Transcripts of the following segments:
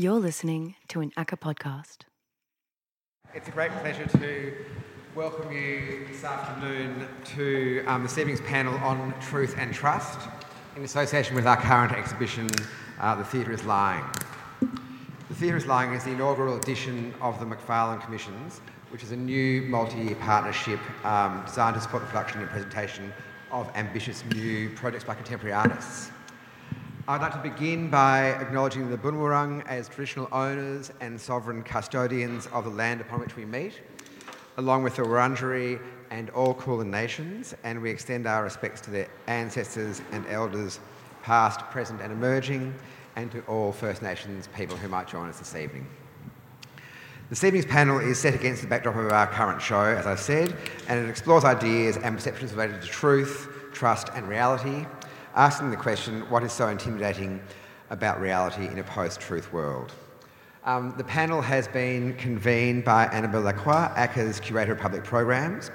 You're listening to an ACCA podcast. It's a great pleasure to welcome you this afternoon to um, this evening's panel on truth and trust in association with our current exhibition, uh, The Theatre is Lying. The Theatre is Lying is the inaugural edition of the Macfarlane Commissions, which is a new multi-year partnership um, designed to support the production and presentation of ambitious new projects by contemporary artists. I'd like to begin by acknowledging the Bunwurrung as traditional owners and sovereign custodians of the land upon which we meet, along with the Wurundjeri and all Kulin nations, and we extend our respects to their ancestors and elders, past, present, and emerging, and to all First Nations people who might join us this evening. This evening's panel is set against the backdrop of our current show, as I've said, and it explores ideas and perceptions related to truth, trust, and reality asking the question what is so intimidating about reality in a post truth world? Um, the panel has been convened by Annabelle Lacroix, ACCA's Curator of Public Programs,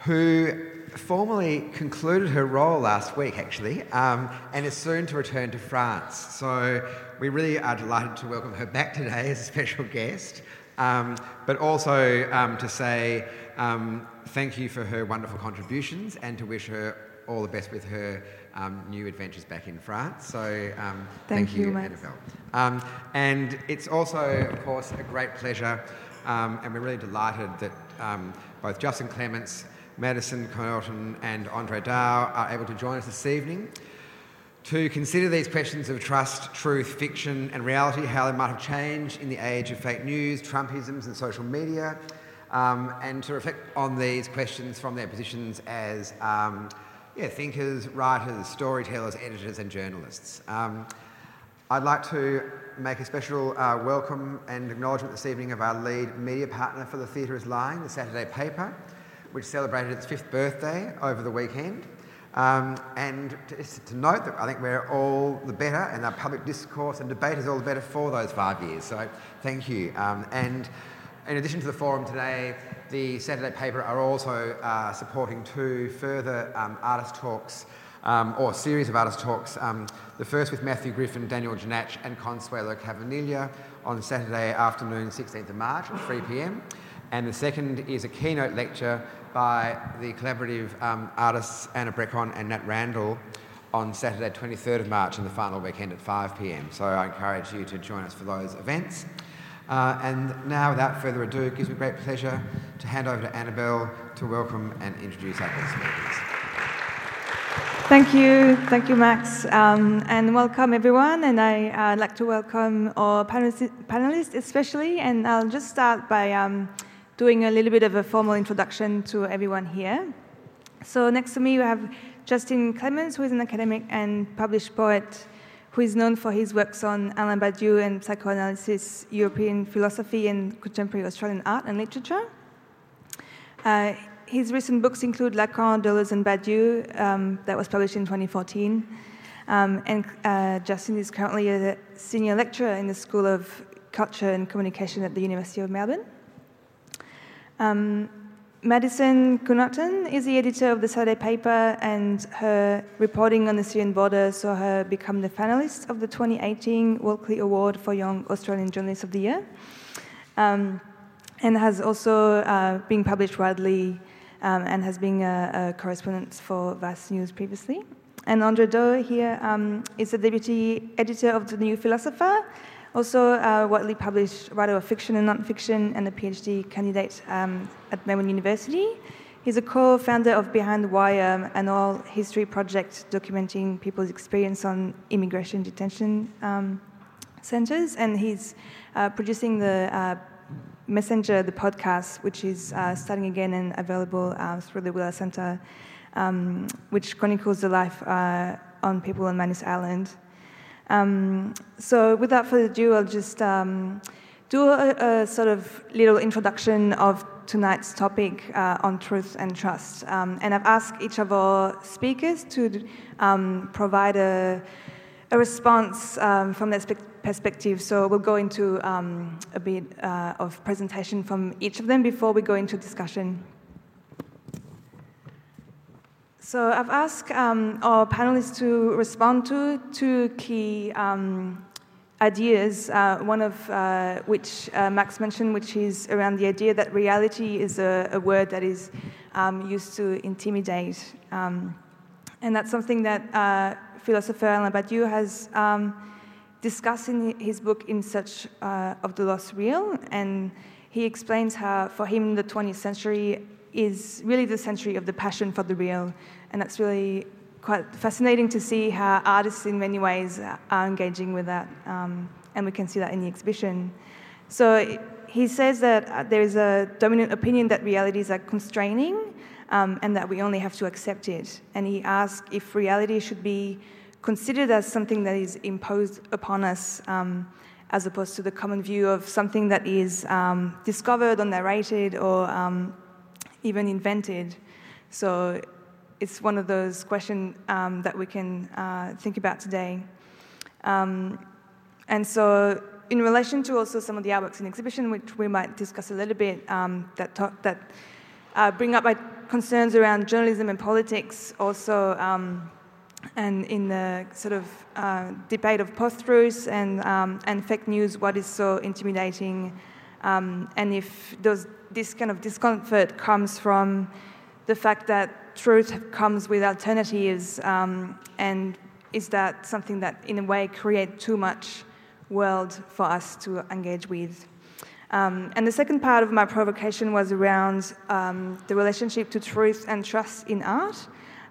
who formally concluded her role last week, actually, um, and is soon to return to France. So we really are delighted to welcome her back today as a special guest, um, but also um, to say um, thank you for her wonderful contributions and to wish her all the best with her um, new adventures back in France. So um, thank, thank, you, you Annabelle. Um, and it's also, of course, a great pleasure, um, and we're really delighted that um, both Justin Clemens, Maddison Connaughton, and Andre Dao are able to join us this evening to consider these questions of trust, truth, fiction, and reality, how they might have changed in the age of fake news, Trumpisms, and social media. Um, and to reflect on these questions from their positions as um, yeah, thinkers, writers, storytellers, editors, and journalists. Um, I'd like to make a special uh, welcome and acknowledgement this evening of our lead media partner for The Theatre is Lying, the Saturday paper, which celebrated its fifth birthday over the weekend. Um, and to, to, note that I think we're all the better, and our public discourse and debate is all the better for those five years. So thank you. Um, and in addition to the forum today, the Saturday paper are also uh, supporting two further um, artist talks, um, or series of artist talks. Um, the first with Matthew Griffin, Daniel Jenatsch, and Consuelo Cavaniglia on Saturday afternoon, 16th of March at 3 pm. And the second is a keynote lecture by the collaborative um, artists Anna Breckon and Nat Randall on Saturday, 23rd of March, in the final weekend at 5 pm. So I encourage you to join us for those events. Uh, and now, without further ado, it gives me great pleasure to hand over to Annabelle to welcome and introduce our guest speakers. Thank you, thank you, Max, um, and welcome everyone. And I, uh, like to welcome our panelists, especially. And I'll just start by um, doing a little bit of a formal introduction to everyone here. So next to me, we have Justin Clemens, who is an academic and published poet who is known for his works on Alain Badiou and psychoanalysis, European philosophy, and contemporary Australian art and literature. Uh, his recent books include Lacan, Deleuze, and Badiou, um, that was published in 2014. Um, and uh, Justin is currently a senior lecturer in the School of Culture and Communication at the University of Melbourne. Um, Maddison Connaughton is the editor of the Saturday paper, and her reporting on the Syrian border saw her become the finalist of the 2018 Walkley Award for Young Australian Journalist of the Year, um, and has also uh, been published widely um, and has been a, a, correspondent for Vice News previously. And Andre Dao here um, is the deputy editor of The New Philosopher also, uh, widely published writer of fiction and non-fiction, and a PhD candidate um, at Melbourne University. He's a co-founder of Behind the Wire, an all history project documenting people's experience on immigration detention um, centers, and he's uh, producing the uh, Messenger, the podcast, which is uh, starting again and available uh, through the Wheeler Centre, um, which chronicles the life uh, on people on Manus Island. Um, so without further ado, I'll just um, do a, a, sort of little introduction of tonight's topic uh, on truth and trust. Um, and I've asked each of our speakers to um, provide a, a response um, from their perspective. So we'll go into um, a bit uh, of presentation from each of them before we go into discussion. So I've asked um, our panelists to respond to two key um, ideas, uh, one of uh, which uh, Max mentioned, which is around the idea that reality is a, a word that is um, used to intimidate. Um, and that's something that uh, philosopher Alain Badiou has um, discussed in his book In Search uh, of the Lost Real. And he explains how, for him, the 20th century is really the century of the passion for the real. And that's really quite fascinating to see how artists, in many ways, are engaging with that. Um, and we can see that in the exhibition. So he says that uh, there is a dominant opinion that realities are constraining um, and that we only have to accept it. And he asks if reality should be considered as something that is imposed upon us. Um, as opposed to the common view of something that is um, discovered or narrated or um, even invented. So it's one of those questions um, that we can uh, think about today. Um, and so, in relation to also some of the artworks in exhibition, which we might discuss a little bit, um, that talk, that uh, bring up my concerns around journalism and politics, also, um, and in the sort of uh, debate of post-truths and um, and fake news, what is so intimidating, um, and if those this kind of discomfort comes from the fact that truth comes with alternatives, um, and is that something that, in a way, create too much world for us to engage with? Um, and the second part of my provocation was around um, the relationship to truth and trust in art,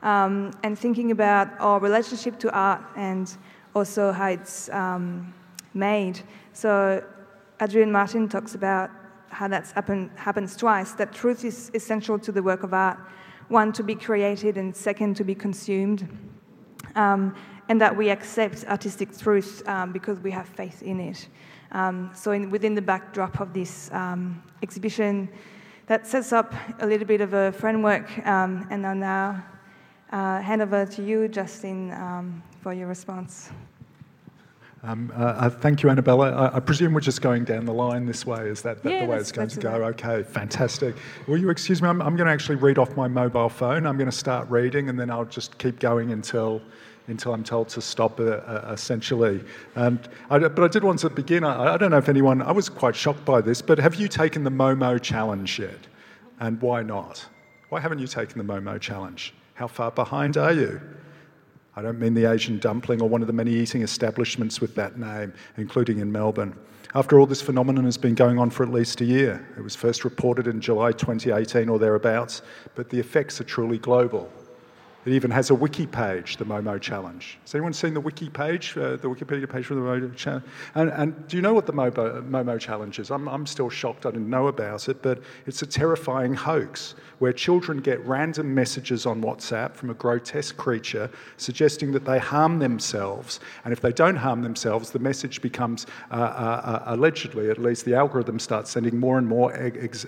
um, and thinking about our relationship to art and also how it's um, made. So Adrian Martin talks about how that happen, happens twice, that truth is essential to the work of art, one, to be created, and second, to be consumed. Um, and that we accept artistic truth um, because we have faith in it. Um, so, in, within the backdrop of this um, exhibition, that sets up a little bit of a framework, um, and I'll now uh, hand over to you, Justin, um, for your response. Um, uh, uh, thank you, Annabella. I, I, presume we're just going down the line this way. Is that, that yeah, the way it's going to go? Okay, fantastic. Will you excuse me? I'm, I'm, going to actually read off my mobile phone. I'm going to start reading, and then I'll just keep going until until I'm told to stop. Uh, uh, essentially, and I, but I did want to begin. I, I don't know if anyone. I was quite shocked by this, but have you taken the Momo challenge yet? And why not? Why haven't you taken the Momo challenge? How far behind are you? I don't mean the Asian dumpling or one of the many eating establishments with that name, including in Melbourne. After all, this phenomenon has been going on for at least a year. It was first reported in July 2018 or thereabouts, but the effects are truly global. It even has a wiki page, the Momo Challenge. Has anyone seen the wiki page, uh, the Wikipedia page for the Momo Challenge? And, and, do you know what the Momo, Momo Challenge is? I'm, I'm still shocked I didn't know about it, but it's a terrifying hoax where children get random messages on WhatsApp from a grotesque creature suggesting that they harm themselves. And if they don't harm themselves, the message becomes, uh, uh, uh allegedly at least, the algorithm starts sending more and more ex-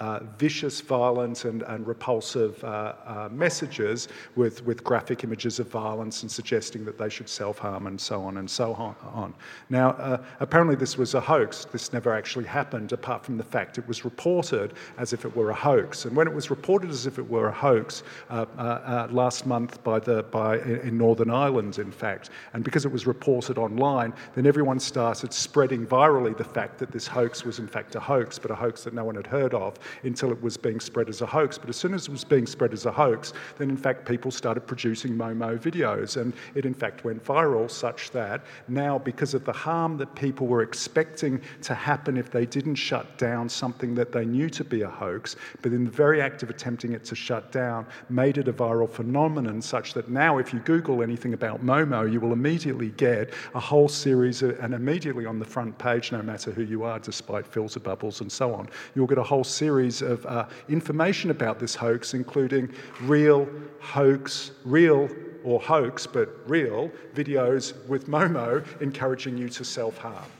uh, vicious, violence and, and repulsive uh, uh, messages with, with graphic images of violence and suggesting that they should self harm and so on and so on. Now, uh, apparently, this was a hoax. This never actually happened, apart from the fact it was reported as if it were a hoax. And when it was reported as if it were a hoax uh, last month by the, by, in Northern Ireland, in fact, and because it was reported online, then everyone started spreading virally the fact that this hoax was in fact a hoax, but a hoax that no one had heard of until it was being spread as a hoax. But as soon as it was being spread as a hoax, then in fact people started producing Momo videos. And it in fact went viral, such that now, because of the harm that people were expecting to happen if they didn't shut down something that they knew to be a hoax, but in the very act of attempting it to shut down, made it a viral phenomenon, such that now if you Google anything about Momo, you will immediately get a whole series, of, and immediately on the front page, no matter who you are, despite filter bubbles and so on, you'll get a whole series series of uh, information about this hoax, including real hoax, real or hoax, but real videos with Momo encouraging you to self harm.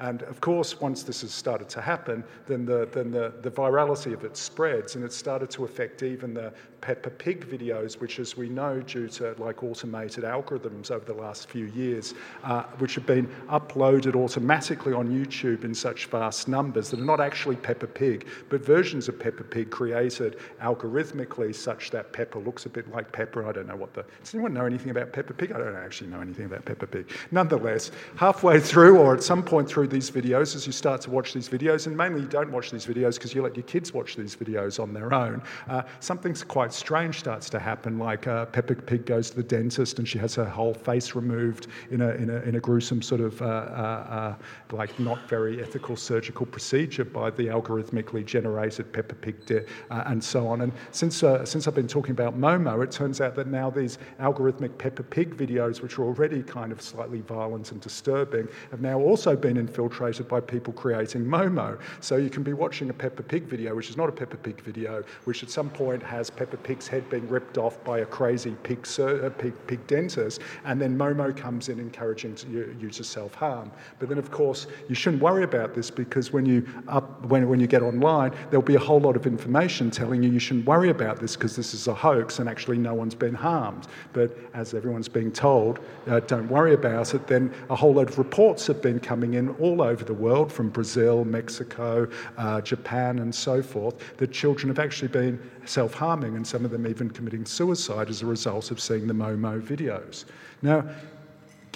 And of course, once this has started to happen, then the, then the, the virality of it spreads and it started to affect even the Peppa Pig videos, which, as we know, due to like automated algorithms over the last few years, uh, which have been uploaded automatically on YouTube in such vast numbers that are not actually Peppa Pig, but versions of Peppa Pig created algorithmically such that Peppa looks a bit like Peppa. I don't know what the. Does anyone know anything about Peppa Pig? I don't actually know anything about Peppa Pig. Nonetheless, halfway through or at some point through these videos, as you start to watch these videos, and mainly you don't watch these videos because you let your kids watch these videos on their own, uh, something's quite strange starts to happen, like uh, Peppa Pig goes to the dentist and she has her whole face removed in a, in a, in a gruesome sort of, uh, uh, uh like, not very ethical surgical procedure by the algorithmically generated Peppa Pig de- uh, and so on. And since, uh, since I've been talking about Momo, it turns out that now these algorithmic Peppa Pig videos, which are already kind of slightly violent and disturbing, have now also been infiltrated by people creating Momo. So you can be watching a Peppa Pig video, which is not a Peppa Pig video, which at some point has Peppa Pig's head being ripped off by a crazy pig, sur- pig, pig dentist, and then Momo comes in encouraging you, you to self-harm. But then, of course, you shouldn't worry about this because when you, up, when, when you get online, there'll be a whole lot of information telling you you shouldn't worry about this because this is a hoax and actually no one's been harmed. But as everyone's being told, uh, don't worry about it, then a whole lot of reports have been coming in all over the world from Brazil, Mexico, uh, Japan, and so forth that children have actually been self harming and some of them even committing suicide as a result of seeing the Momo videos. Now,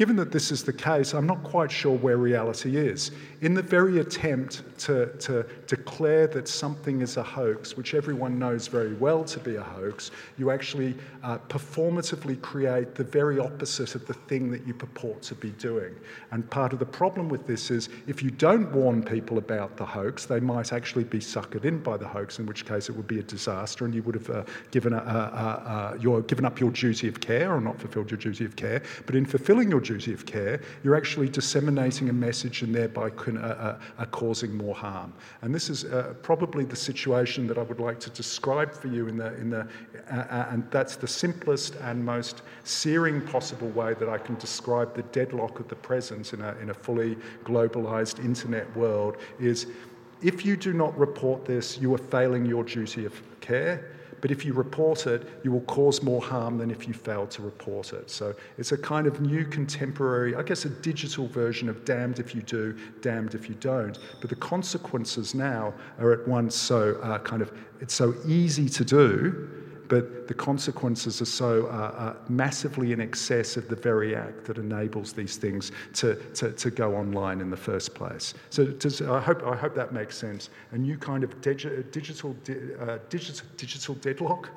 Given that this is the case, I'm not quite sure where reality is. In the very attempt to, to declare that something is a hoax, which everyone knows very well to be a hoax, you actually uh, performatively create the very opposite of the thing that you purport to be doing. And part of the problem with this is if you don't warn people about the hoax, they might actually be suckered in by the hoax, in which case it would be a disaster and you would have uh, given, a, a, a, your, given up your duty of care or not fulfilled your duty of care. But in fulfilling your duty of care, you're actually disseminating a message and thereby uh, uh, uh, causing more harm. And this is uh, probably the situation that I would like to describe for you in the, in the uh, uh, and that's the simplest and most searing possible way that I can describe the deadlock of the present in a, in a fully globalized internet world is if you do not report this, you are failing your duty of care but if you report it, you will cause more harm than if you fail to report it. So it's a kind of new contemporary, I guess, a digital version of damned if you do, damned if you don't. But the consequences now are at once so uh, kind of, it's so easy to do but the consequences are so uh, uh, massively in excess of the very act that enables these things to, to, to go online in the first place. So does, I, hope, I hope that makes sense. A new kind of digi- digital, uh, digital, digital deadlock?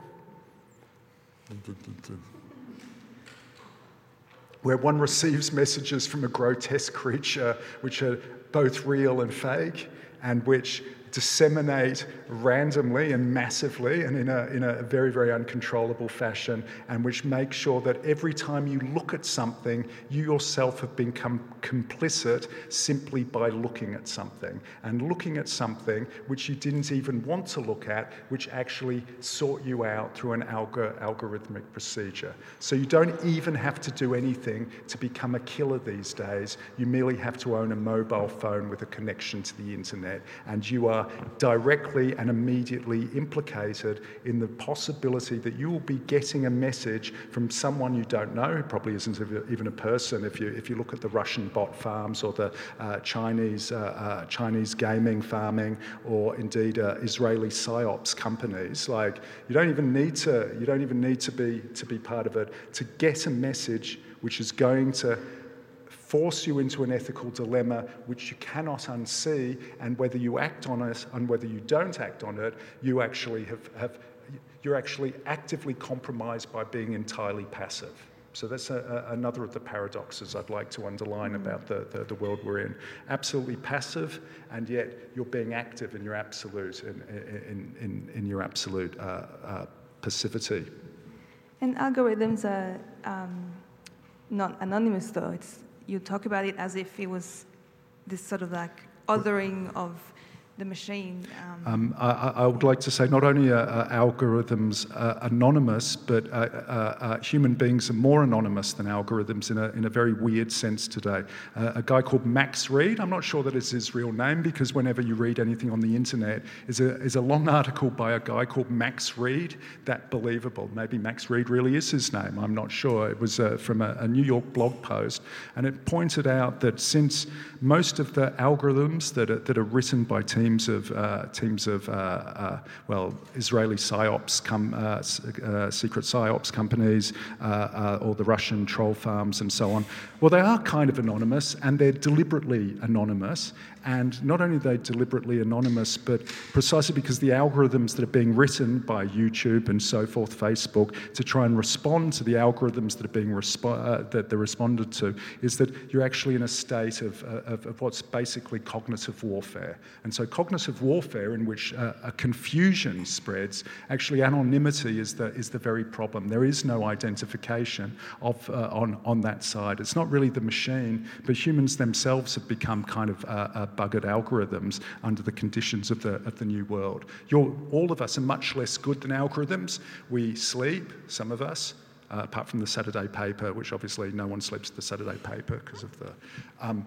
Where one receives messages from a grotesque creature which are both real and fake, and which disseminate randomly and massively and in a, in a very, very uncontrollable fashion, and which makes sure that every time you look at something, you yourself have become complicit simply by looking at something. And looking at something which you didn't even want to look at, which actually sort you out through an algor- algorithmic procedure. So you don't even have to do anything to become a killer these days. You merely have to own a mobile phone with a connection to the internet, and you are directly and immediately implicated in the possibility that you will be getting a message from someone you don't know, who probably isn't even a person. If you, if you look at the Russian bot farms or the uh, Chinese, uh, uh, Chinese gaming farming or indeed uh, Israeli psyops companies, like you don't even need to, you don't even need to be, to be part of it to get a message which is going to force you into an ethical dilemma which you cannot unsee, and whether you act on it and whether you don't act on it, you actually have, have you're actually actively compromised by being entirely passive. So that's a, a, another of the paradoxes I'd like to underline about the, the, the, world we're in. Absolutely passive, and yet you're being active in your absolute, in, in, in, in your absolute uh, uh, passivity. And algorithms are um, not anonymous, though. It's you talk about it as if it was this sort of like othering of the machine. Um, Um, I, I- would like to say not only are, are algorithms uh, anonymous, but uh, uh, uh, human beings are more anonymous than algorithms in a, in a very weird sense today. Uh, a guy called Max Read, I'm not sure that it's his real name because whenever you read anything on the internet, is a, is a long article by a guy called Max Read. That believable. Maybe Max Read really is his name, I'm not sure. It was uh, from a, a New York blog post, and it pointed out that since most of the algorithms that are, that are written by teams of uh, teams of uh, uh, well Israeli psyops, com, uh, secret psyops companies, or the Russian troll farms and so on. Well, they are kind of anonymous, and they're deliberately anonymous. And not only are they deliberately anonymous, but precisely because the algorithms that are being written by YouTube and so forth, Facebook, to try and respond to the algorithms that are being uh, that they're responded to, is that you're actually in a state of, uh, of, of what's basically cognitive warfare. And so, cognitive warfare, in which uh, a confusion spreads, actually anonymity is the is the very problem. There is no identification of uh, on on that side. It's not really the machine, but humans themselves have become kind of buggered algorithms under the conditions of the of the new world. You're, all of us are much less good than algorithms. We sleep, some of us. Uh, apart from the Saturday paper, which obviously no one sleeps the Saturday paper because of the um,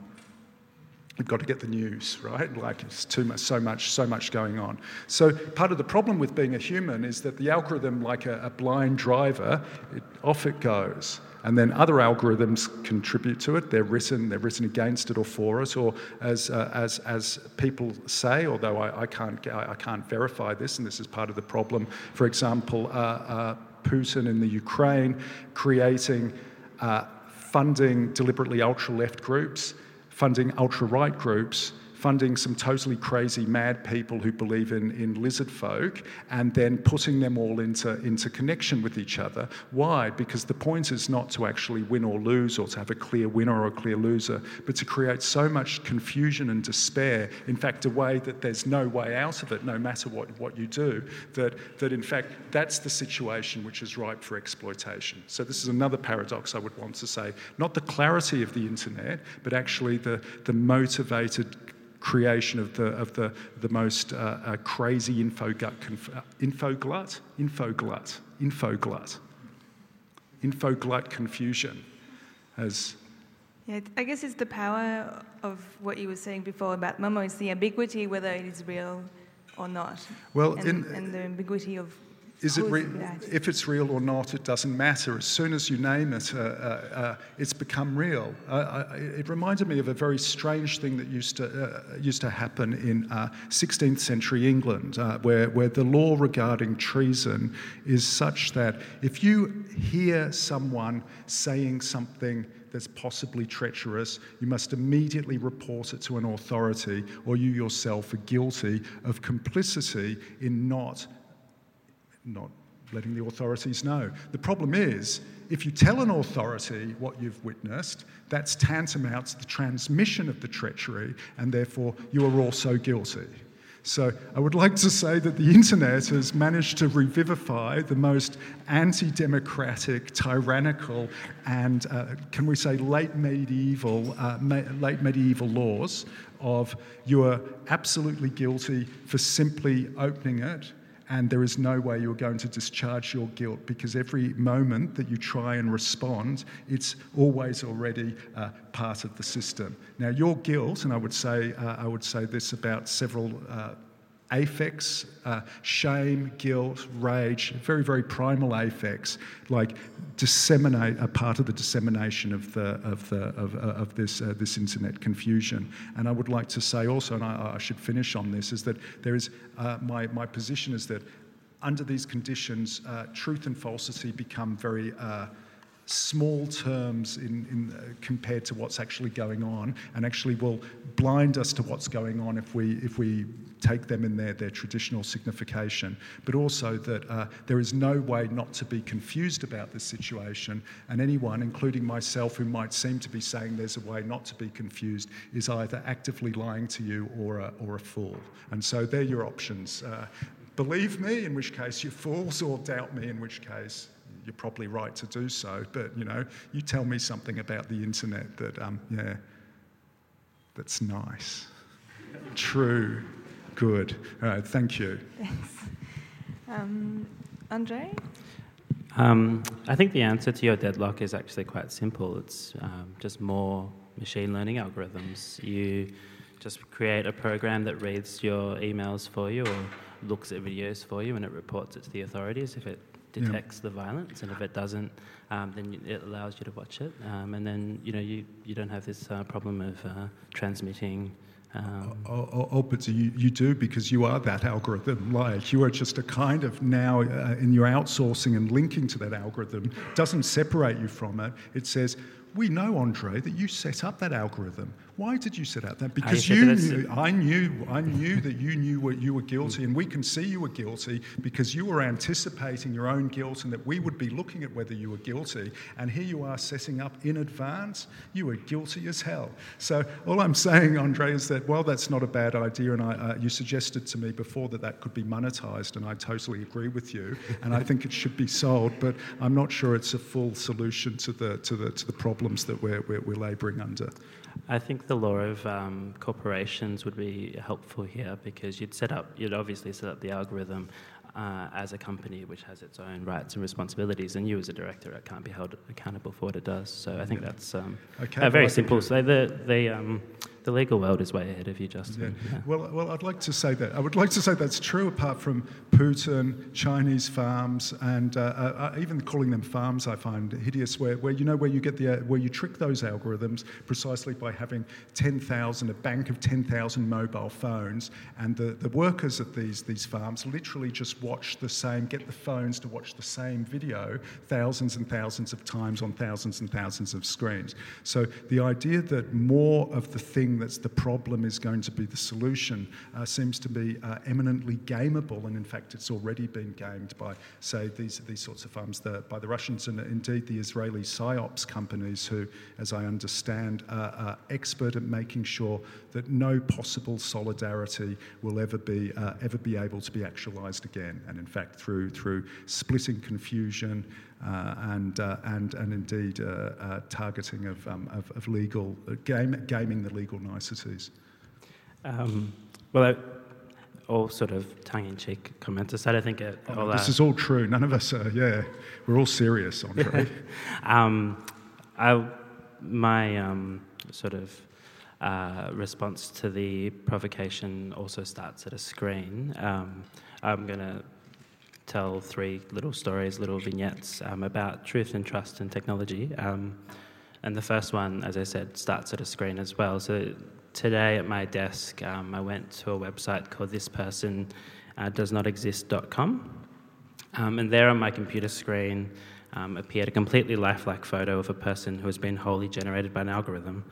We've got to get the news, right? Like it's too much, so much, so much going on. So part of the problem with being a human is that the algorithm, like a, a blind driver, it, off it goes. And then other algorithms contribute to it. They're written, they're written against it or for it, or as, uh, as, as people say, although I, I, can't, I, I can't verify this, and this is part of the problem. For example, uh, uh, Putin in the Ukraine creating, uh, funding deliberately ultra left groups funding ultra right groups, funding some totally crazy mad people who believe in, in lizard folk, and then putting them all into, into connection with each other. Why? Because the point is not to actually win or lose or to have a clear winner or a clear loser, but to create so much confusion and despair, in fact, a way that there's no way out of it, no matter what, what you do, that, that in fact that's the situation which is ripe for exploitation. So, this is another paradox I would want to say. Not the clarity of the internet, but actually the, the motivated creation of the, of the, the most uh, uh, crazy info gut conf- uh, info glut, info glut, info glut, info glut confusion as yeah, I guess it's the power of what you were saying before about Momo. It's the ambiguity whether it is real or not. Well, and, in- and the ambiguity of Is it re- if it's real or not, it doesn't matter. As soon as you name it, uh, uh, uh, it's become real. Uh, I, it reminded me of a very strange thing that used to, uh, used to happen in uh, 16th century England, uh, where, where the law regarding treason is such that if you hear someone saying something that's possibly treacherous, you must immediately report it to an authority, or you yourself are guilty of complicity in not not letting the authorities know. The problem is, if you tell an authority what you've witnessed, that's tantamount to the transmission of the treachery, and therefore you are also guilty. So I would like to say that the internet has managed to revivify the most anti democratic, tyrannical, and uh, can we say late medieval, uh, ma- late medieval laws of you are absolutely guilty for simply opening it and there is no way you're going to discharge your guilt because every moment that you try and respond, it's always already uh, part of the system. Now, your guilt, and I would say, uh, I would say this about several. Uh, affects, uh, shame, guilt, rage, very, very primal affects, like disseminate, a part of the dissemination of, the, of, the, of, uh, of this, uh, this internet confusion. And I would like to say also, and I, I should finish on this, is that there is, uh, my, my position is that under these conditions, uh, truth and falsity become very uh, small terms in, in, uh, compared to what's actually going on, and actually will blind us to what's going on if we, if we take them in their, their traditional signification. But also that uh, there is no way not to be confused about this situation, and anyone, including myself, who might seem to be saying there's a way not to be confused, is either actively lying to you or a, or a fool. And so they're your options. Uh, believe me, in which case you're fools, or doubt me, in which case you're probably right to do so. But you know, you tell me something about the internet that, um, yeah, that's nice, true, Good. All right, thank you. Um, Andre? Um, I think the answer to your deadlock is actually quite simple. It's um, just more machine learning algorithms. You just create a program that reads your emails for you or looks at videos for you and it reports it to the authorities if it detects yeah. the violence and if it doesn't um, then it allows you to watch it um, and then you know you, you don't have this uh, problem of uh, transmitting um, oh, oh, oh, but you, you do because you are that algorithm. Like you are just a kind of now uh, in your outsourcing and linking to that algorithm doesn't separate you from it. It says, we know, Andre, that you set up that algorithm. Why did you set out that? Because you knew, I knew, I knew that you knew what you were guilty, and we can see you were guilty because you were anticipating your own guilt, and that we would be looking at whether you were guilty. And here you are setting up in advance. You were guilty as hell. So all I'm saying, Andre, is that well, that's not a bad idea, and I, uh, you suggested to me before that that could be monetized, and I totally agree with you, and I think it should be sold, but I'm not sure it's a full solution to the to the to the problems that we're we're, we're labouring under. I think the law of um, corporations would be helpful here because you'd set up, you'd obviously set up the algorithm uh, as a company which has its own rights and responsibilities, and you as a director it can't be held accountable for what it does. So I think that's um, okay, uh, very simple. So the, the, um, the legal world is way ahead of you, Justin. Yeah. Yeah. Well, well, I'd like to say that. I would like to say that's true, apart from Putin, Chinese farms, and uh, uh, uh, even calling them farms, I find hideous. Where, where you know where you get the uh, where you trick those algorithms precisely by having 10,000, a bank of 10,000 mobile phones, and the, the workers at these these farms literally just watch the same, get the phones to watch the same video thousands and thousands of times on thousands and thousands of screens. So the idea that more of the thing that's the problem is going to be the solution uh, seems to be uh, eminently gameable, and in fact, it's already been gamed by, say, these, these sorts of farms, the, by the Russians and indeed the Israeli psyops companies, who, as I understand, are, expert at making sure that no possible solidarity will ever be, uh, ever be able to be actualized again. And in fact, through, through splitting confusion, and, uh, and, and indeed uh, targeting of, um, of, of, legal, game, gaming the legal niceties. Um, well, I, all sort of tongue-in-cheek comments aside, I think it, oh, this is all true. None of us are. Yeah, we're all serious, Andre. um, I, my um, sort of uh, response to the provocation also starts at a screen. Um, I'm going to tell three little stories, little vignettes um, about truth and trust and technology. Um, and the first one, as I said, starts at a screen as well. So today at my desk, um, I went to a website called thispersondoesnotexist.com. Uh, um, and there on my computer screen um, appeared a completely lifelike photo of a person who has been wholly generated by an algorithm.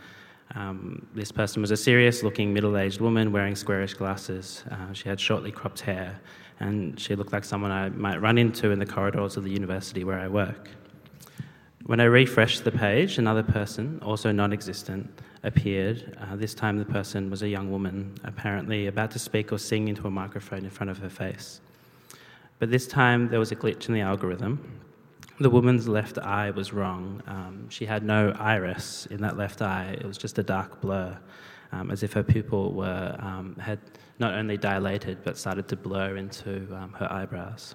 Um, this person was a serious looking middle aged woman wearing squarish glasses. Uh, she had shortly cropped hair and she looked like someone I might run into in the corridors of the university where I work. When I refreshed the page, another person, also non existent, appeared. Uh, this time, the person was a young woman, apparently about to speak or sing into a microphone in front of her face. But this time, there was a glitch in the algorithm. The woman's left eye was wrong. Um, she had no iris in that left eye, it was just a dark blur, um, as if her pupil were, um, had not only dilated but started to blur into um, her eyebrows.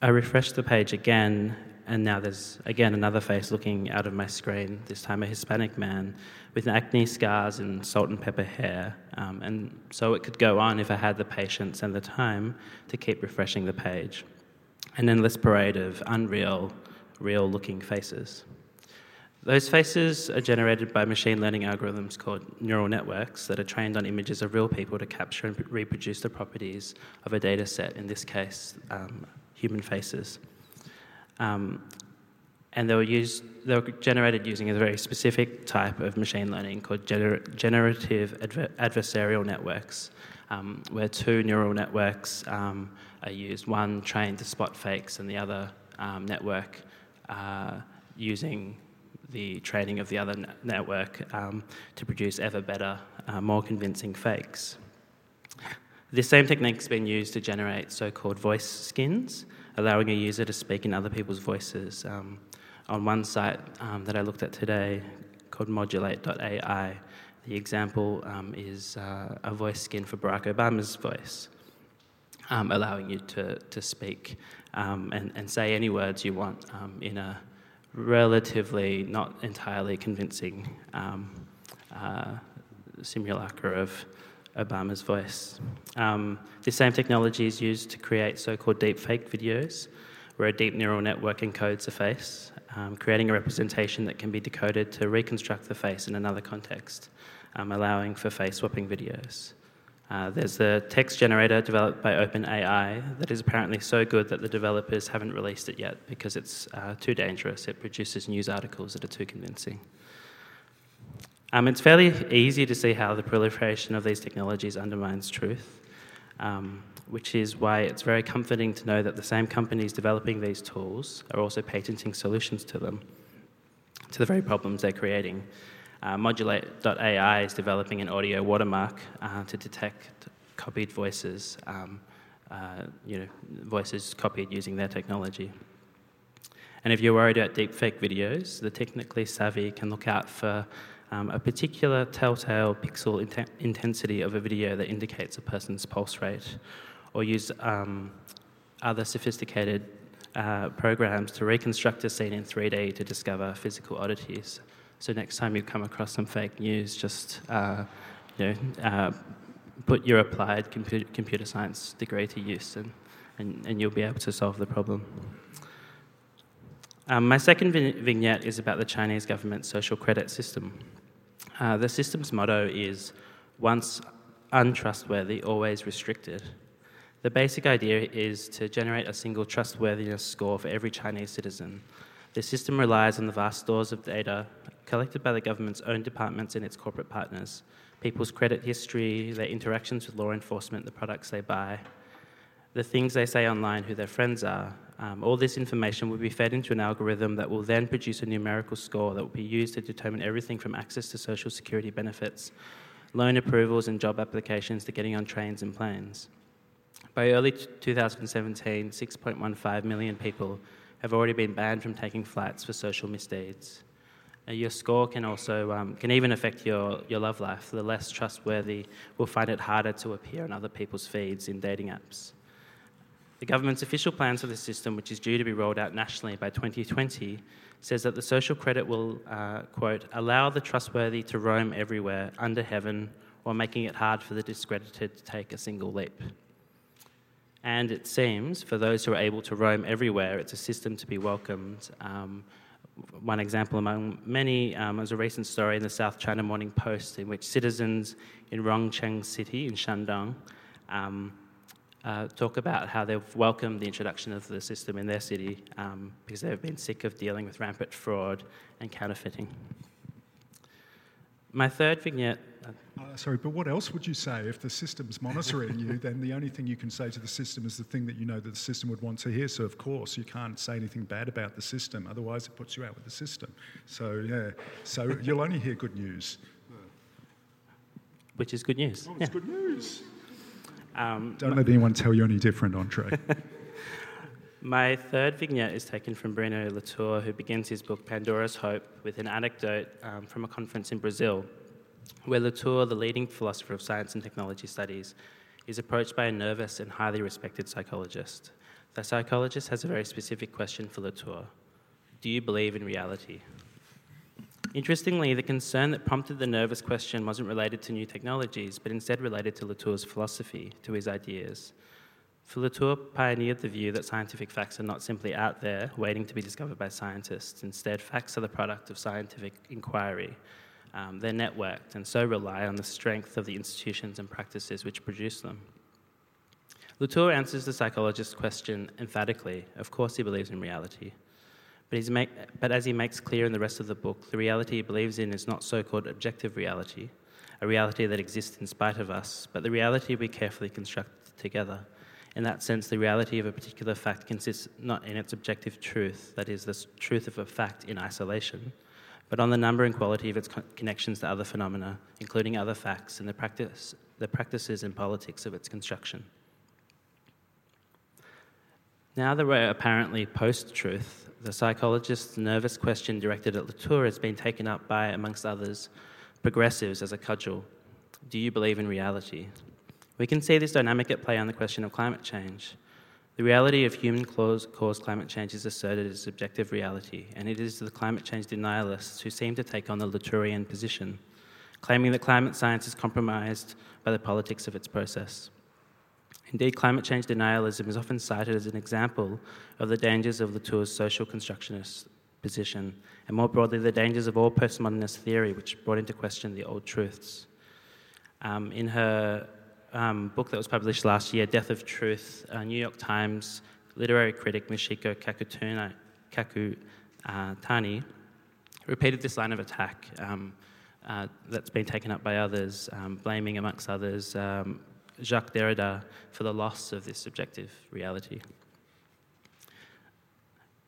I refreshed the page again, and now there's again another face looking out of my screen, this time a Hispanic man with acne scars and salt and pepper hair. Um, and so it could go on if I had the patience and the time to keep refreshing the page. An endless parade of unreal, real looking faces. Those faces are generated by machine learning algorithms called neural networks that are trained on images of real people to capture and reproduce the properties of a data set, in this case, um, human faces. Um, and they were, used, they were generated using a very specific type of machine learning called gener- generative adver- adversarial networks, um, where two neural networks um, are used, one trained to spot fakes and the other um, network uh, using the training of the other network um, to produce ever better, uh, more convincing fakes. This same technique has been used to generate so called voice skins, allowing a user to speak in other people's voices. Um, on one site um, that I looked at today called modulate.ai, the example um, is uh, a voice skin for Barack Obama's voice, um, allowing you to, to speak um, and, and say any words you want in a relatively not entirely convincing um, uh, simulacra of Obama's voice. Um, this same technology is used to create so called deepfake videos, where a deep neural network encodes a face, um, creating a representation that can be decoded to reconstruct the face in another context, um, allowing for face swapping videos. Uh, there's a text generator developed by OpenAI that is apparently so good that the developers haven't released it yet because it's uh, too dangerous. It produces news articles that are too convincing. Um, it's fairly easy to see how the proliferation of these technologies undermines truth, um, which is why it's very comforting to know that the same companies developing these tools are also patenting solutions to them, to the very problems they're creating. Uh, Modulate.ai is developing an audio watermark uh, to detect copied voices, um, uh, you know, voices copied using their technology. And if you're worried about deepfake videos, the technically savvy can look out for um, a particular telltale pixel int- intensity of a video that indicates a person's pulse rate, or use um, other sophisticated uh, programs to reconstruct a scene in 3D to discover physical oddities. So next time you come across some fake news, just uh, you know, uh, put your applied computer, computer science degree to use, and, and, and you'll be able to solve the problem. Um, my second vignette is about the Chinese government's social credit system. Uh, the system's motto is once untrustworthy, always restricted. The basic idea is to generate a single trustworthiness score for every Chinese citizen. The system relies on the vast stores of data collected by the government's own departments and its corporate partners people's credit history, their interactions with law enforcement, the products they buy, the things they say online, who their friends are, um, all this information will be fed into an algorithm that will then produce a numerical score that will be used to determine everything from access to social security benefits, loan approvals, and job applications to getting on trains and planes. By early 2017, 6.15 million people have already been banned from taking flights for social misdeeds. Uh, your score can also um, can even affect your, your love life. The less trustworthy will find it harder to appear on other people's feeds in dating apps. The government's official plans for the system, which is due to be rolled out nationally by 2020, says that the social credit will, uh, quote, allow the trustworthy to roam everywhere under heaven while making it hard for the discredited to take a single leap. And it seems, for those who are able to roam everywhere, it's a system to be welcomed. Um, one example among many um, was a recent story in the South China Morning Post in which citizens in Rongcheng City in Shandong um, uh, talk about how they've welcomed the introduction of the system in their city um, because they've been sick of dealing with rampant fraud and counterfeiting. My third vignette. Uh, uh, sorry, but what else would you say if the system's monitoring you? Then the only thing you can say to the system is the thing that you know that the system would want to hear. So of course you can't say anything bad about the system, otherwise it puts you out with the system. So yeah, so you'll only hear good news. Which is good news. Oh, it's yeah. good news. Um, Don't let anyone tell you any different, Andre. My third vignette is taken from Bruno Latour, who begins his book Pandora's Hope with an anecdote um, from a conference in Brazil, where Latour, the leading philosopher of science and technology studies, is approached by a nervous and highly respected psychologist. The psychologist has a very specific question for Latour Do you believe in reality? Interestingly, the concern that prompted the nervous question wasn't related to new technologies, but instead related to Latour's philosophy, to his ideas. For Latour pioneered the view that scientific facts are not simply out there waiting to be discovered by scientists. Instead, facts are the product of scientific inquiry. Um, they're networked and so rely on the strength of the institutions and practices which produce them. Latour answers the psychologist's question emphatically. Of course, he believes in reality. But, make, but as he makes clear in the rest of the book, the reality he believes in is not so called objective reality, a reality that exists in spite of us, but the reality we carefully construct together. In that sense, the reality of a particular fact consists not in its objective truth, that is, the truth of a fact in isolation, but on the number and quality of its connections to other phenomena, including other facts, and the, practice, the practices and politics of its construction. Now that we're apparently post truth, the psychologist's nervous question directed at Latour has been taken up by, amongst others, progressives as a cudgel. Do you believe in reality? We can see this dynamic at play on the question of climate change. The reality of human caused climate change is asserted as objective reality, and it is the climate change denialists who seem to take on the Latourian position, claiming that climate science is compromised by the politics of its process. Indeed, climate change denialism is often cited as an example of the dangers of Latour's social constructionist position, and more broadly, the dangers of all postmodernist theory, which brought into question the old truths. Um, in her um, book that was published last year, Death of Truth, uh, New York Times literary critic Michiko Kakutani, Kakutani repeated this line of attack um, uh, that's been taken up by others, um, blaming, amongst others, um, Jacques Derrida for the loss of this subjective reality.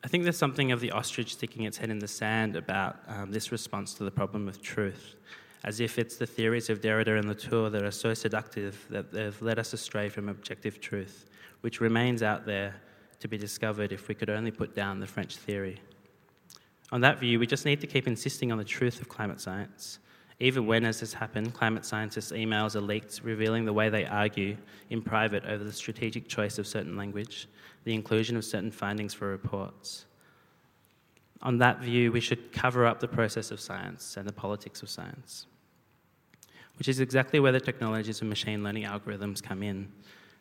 I think there's something of the ostrich sticking its head in the sand about um, this response to the problem of truth as if it's the theories of Derrida and Latour that are so seductive that they've led us astray from objective truth, which remains out there to be discovered if we could only put down the French theory. On that view, we just need to keep insisting on the truth of climate science, even when, as has happened, climate scientists' emails are leaked revealing the way they argue in private over the strategic choice of certain language, the inclusion of certain findings for reports. On that view, we should cover up the process of science and the politics of science which is exactly where the technologies of machine learning algorithms come in.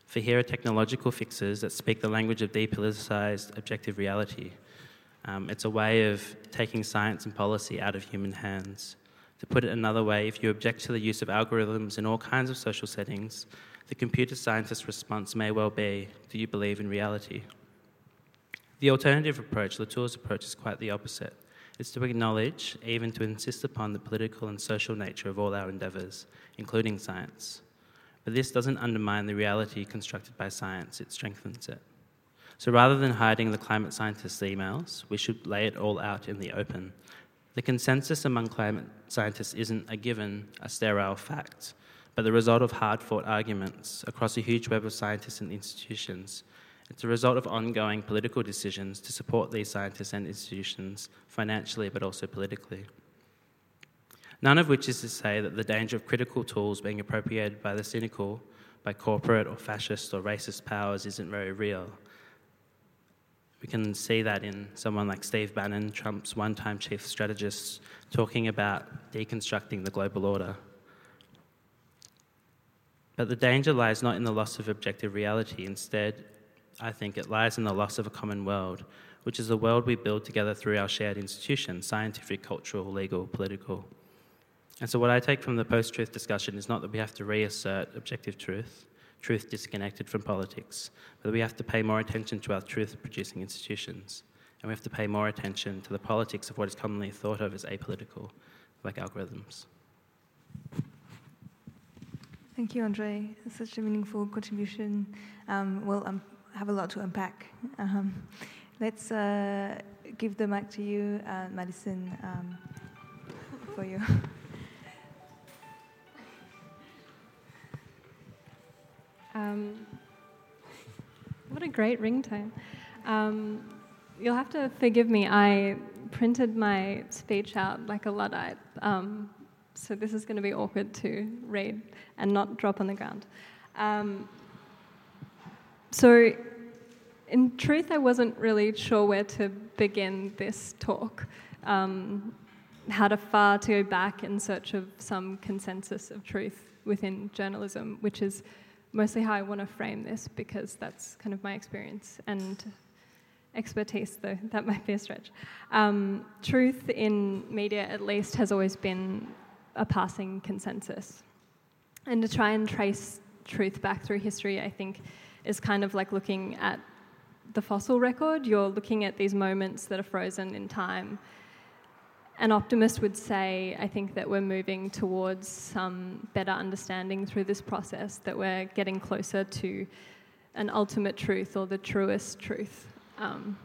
For here are technological fixes that speak the language of depoliticized objective reality. Um, it's a way of taking science and policy out of human hands. To put it another way, if you object to the use of algorithms in all kinds of social settings, the computer scientist's response may well be Do you believe in reality? The alternative approach, Latour's approach, is quite the opposite is to acknowledge, even to insist upon, the political and social nature of all our endeavours, including science. But this doesn't undermine the reality constructed by science, it strengthens it. So rather than hiding the climate scientists' emails, we should lay it all out in the open. The consensus among climate scientists isn't a given, a sterile fact, but the result of hard fought arguments across a huge web of scientists and institutions it's a result of ongoing political decisions to support these scientists and institutions financially but also politically. None of which is to say that the danger of critical tools being appropriated by the cynical, by corporate or fascist or racist powers isn't very real. We can see that in someone like Steve Bannon, Trump's one time chief strategist, talking about deconstructing the global order. But the danger lies not in the loss of objective reality. Instead, I think it lies in the loss of a common world, which is the world we build together through our shared institutions scientific, cultural, legal, political. And so, what I take from the post truth discussion is not that we have to reassert objective truth, truth disconnected from politics, but that we have to pay more attention to our truth producing institutions. And we have to pay more attention to the politics of what is commonly thought of as apolitical, like algorithms. Thank you, Andre. Such a meaningful contribution. Um, well, I'm have a lot to unpack. Um, let's uh, give the mic to you, uh, Maddison, um, for you. Um, what a great ringtone. Um, you'll have to forgive me. I printed my speech out like a Luddite, um, so this is going to be awkward to read and not drop on the ground. Um, so, in truth, I wasn't really sure where to begin this talk. Um, how to far to go back in search of some consensus of truth within journalism, which is mostly how I want to frame this because that's kind of my experience and expertise, though that might be a stretch. Um, truth in media, at least, has always been a passing consensus. And to try and trace truth back through history, I think is kind of like looking at the fossil record. You're looking at these moments that are frozen in time. An optimist would say, I think that we're moving towards some better understanding through this process, that we're getting closer to an ultimate truth or the truest truth. Um,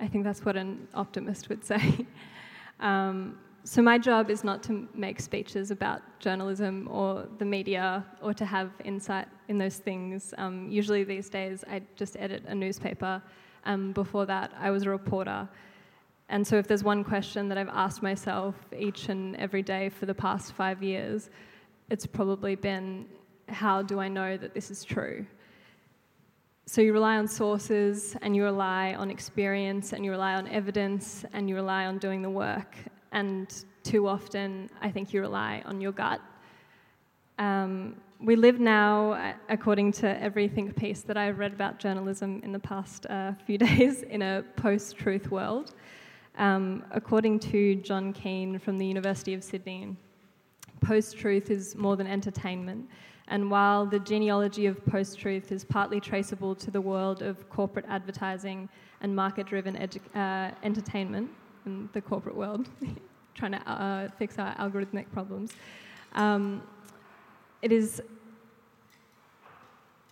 I think that's what an optimist would say. um, so my job is not to make speeches about journalism or the media or to have insight in those things. Um, usually these days I just edit a newspaper. Um, before that I was a reporter. And so, if there's one question that I've asked myself each and every day for the past five years, it's probably been how do I know that this is true? So, you rely on sources and you rely on experience and you rely on evidence and you rely on doing the work. And too often, I think you rely on your gut. Um, we live now, according to every think piece that I've read about journalism in the past uh, few days, in a post truth world. Um, according to John Keane from the University of Sydney, post truth is more than entertainment. And while the genealogy of post truth is partly traceable to the world of corporate advertising and market driven edu- uh, entertainment in the corporate world, trying to uh, fix our algorithmic problems, um, it is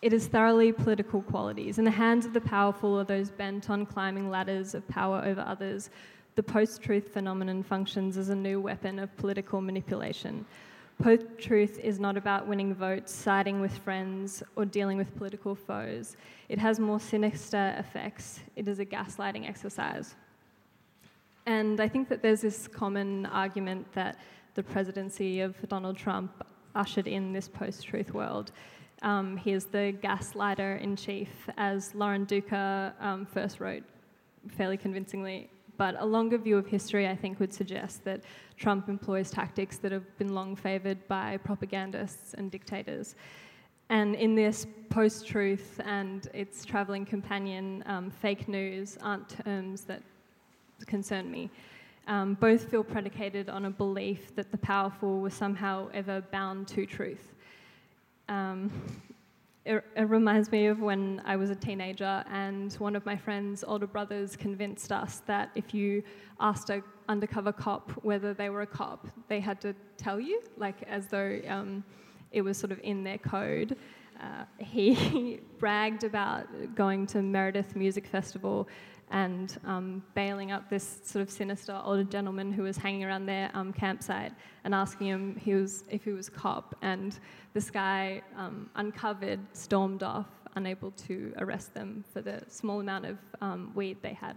it is thoroughly political qualities. In the hands of the powerful or those bent on climbing ladders of power over others, the post truth phenomenon functions as a new weapon of political manipulation. Post truth is not about winning votes, siding with friends, or dealing with political foes. It has more sinister effects. It is a gaslighting exercise. And I think that there's this common argument that the presidency of Donald Trump ushered in this post truth world. Um, he is the gaslighter in chief, as Lauren Duca um, first wrote fairly convincingly. But a longer view of history, I think, would suggest that Trump employs tactics that have been long favoured by propagandists and dictators. And in this post truth and its travelling companion, um, fake news aren't terms that concern me. Um, both feel predicated on a belief that the powerful were somehow ever bound to truth. Um, it, it, reminds me of when I was a teenager, and one of my friend's older brothers convinced us that if you asked an undercover cop whether they were a cop, they had to tell you, like as though um, it was sort of in their code. Uh, he bragged about going to Meredith Music Festival and um, bailing up this sort of sinister older gentleman who was hanging around their um, campsite and asking him he was, if he was cop. And this guy um, uncovered, stormed off, unable to arrest them for the small amount of um, weed they had.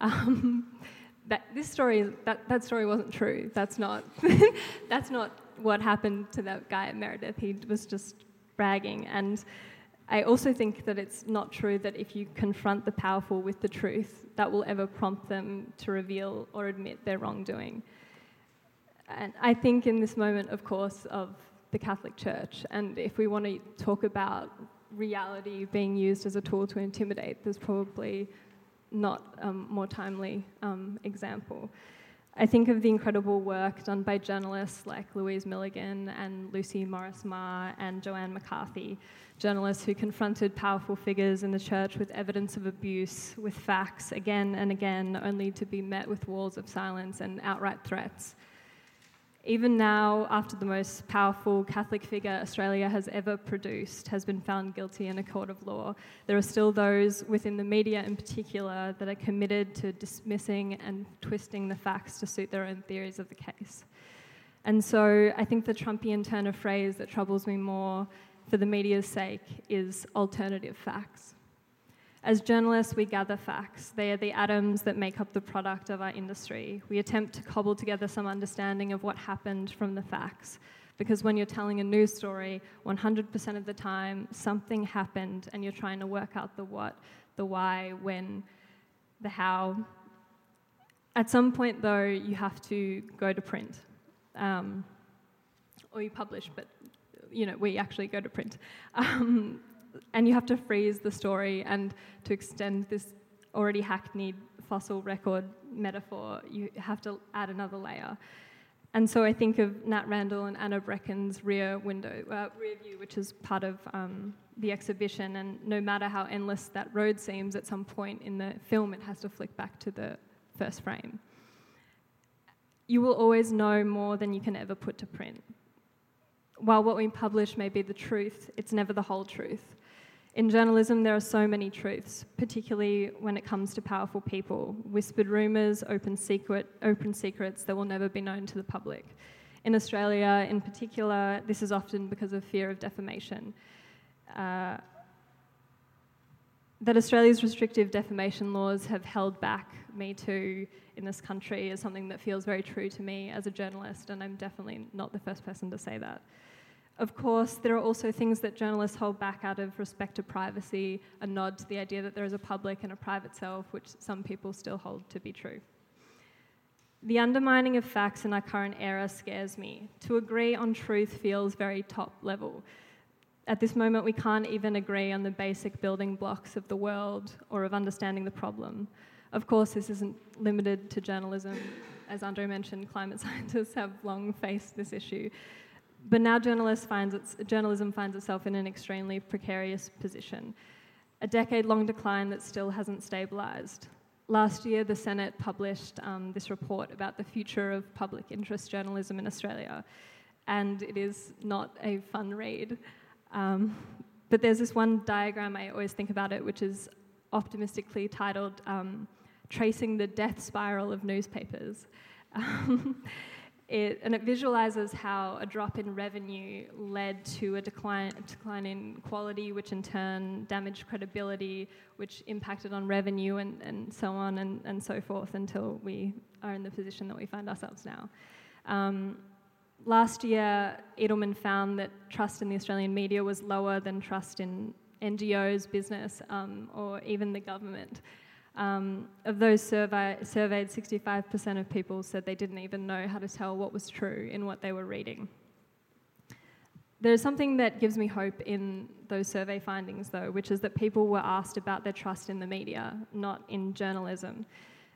Um, that, this story, that, that story wasn't true. That's not, that's not what happened to that guy at Meredith. He was just bragging. And I also think that it's not true that if you confront the powerful with the truth, that will ever prompt them to reveal or admit their wrongdoing. And I think in this moment, of course, of the Catholic Church, and if we want to talk about reality being used as a tool to intimidate, there's probably not a um, more timely um, example. I think of the incredible work done by journalists like Louise Milligan and Lucy Morris Marr and Joanne McCarthy, journalists who confronted powerful figures in the church with evidence of abuse, with facts again and again, only to be met with walls of silence and outright threats. Even now, after the most powerful Catholic figure Australia has ever produced has been found guilty in a court of law, there are still those within the media in particular that are committed to dismissing and twisting the facts to suit their own theories of the case. And so I think the Trumpian turn of phrase that troubles me more for the media's sake is alternative facts. As journalists, we gather facts. They are the atoms that make up the product of our industry. We attempt to cobble together some understanding of what happened from the facts. Because when you're telling a news story, 100% of the time, something happened and you're trying to work out the what, the why, when, the how. At some point, though, you have to go to print. Um, or you publish, but you know, we actually go to print. Um, and you have to freeze the story and to extend this already hackneyed fossil record metaphor, you have to add another layer. And so I think of Nat Randall and Anna Breckon's rear window, uh, rear view, which is part of um, the exhibition. And no matter how endless that road seems, at some point in the film, it has to flick back to the first frame. You will always know more than you can ever put to print. While what we publish may be the truth, it's never the whole truth. In journalism, there are so many truths, particularly when it comes to powerful people. Whispered rumours, open, secret, open secrets that will never be known to the public. In Australia, in particular, this is often because of fear of defamation. Uh, that Australia's restrictive defamation laws have held back Me Too in this country is something that feels very true to me as a journalist, and I'm definitely not the first person to say that. Of course, there are also things that journalists hold back out of respect to privacy, a nod to the idea that there is a public and a private self, which some people still hold to be true. The undermining of facts in our current era scares me. To agree on truth feels very top level. At this moment, we can't even agree on the basic building blocks of the world or of understanding the problem. Of course, this isn't limited to journalism. As Andre mentioned, climate scientists have long faced this issue. But now finds its, journalism finds itself in an extremely precarious position, a decade long decline that still hasn't stabilised. Last year, the Senate published um, this report about the future of public interest journalism in Australia, and it is not a fun read. Um, but there's this one diagram I always think about it, which is optimistically titled um, Tracing the Death Spiral of Newspapers. It, and it visualizes how a drop in revenue led to a decline, a decline in quality, which in turn damaged credibility, which impacted on revenue, and, and so on and, and so forth until we are in the position that we find ourselves now. Um, last year, Edelman found that trust in the Australian media was lower than trust in NGOs, business, um, or even the government. Um, of those survey, surveyed, 65% of people said they didn't even know how to tell what was true in what they were reading. There's something that gives me hope in those survey findings, though, which is that people were asked about their trust in the media, not in journalism.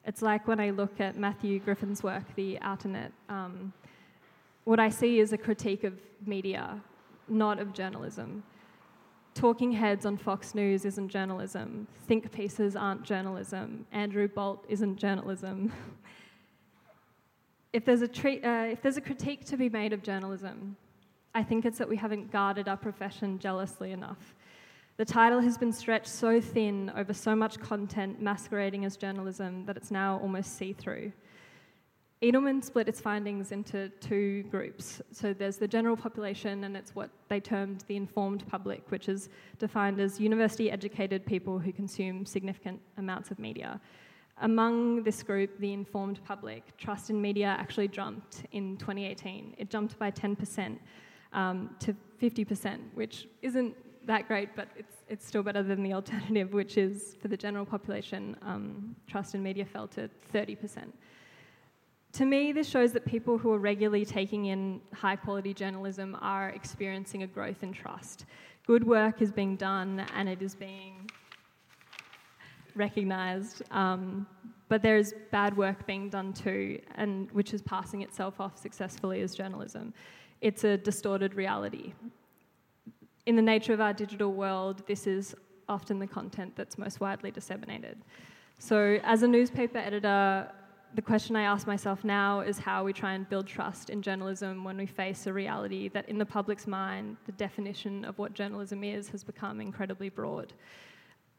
It's like when I look at Matthew Griffin's work, The Outernet. Um, what I see is a critique of media, not of journalism. Talking heads on Fox News isn't journalism. Think pieces aren't journalism. Andrew Bolt isn't journalism. if, there's a tre- uh, if there's a critique to be made of journalism, I think it's that we haven't guarded our profession jealously enough. The title has been stretched so thin over so much content masquerading as journalism that it's now almost see through. Edelman split its findings into two groups. So there's the general population, and it's what they termed the informed public, which is defined as university educated people who consume significant amounts of media. Among this group, the informed public, trust in media actually jumped in 2018. It jumped by 10% um, to 50%, which isn't that great, but it's, it's still better than the alternative, which is for the general population, um, trust in media fell to 30%. To me, this shows that people who are regularly taking in high quality journalism are experiencing a growth in trust. Good work is being done and it is being recognised, um, but there is bad work being done too, and which is passing itself off successfully as journalism. It's a distorted reality. In the nature of our digital world, this is often the content that's most widely disseminated. So, as a newspaper editor, the question I ask myself now is how we try and build trust in journalism when we face a reality that, in the public's mind, the definition of what journalism is has become incredibly broad.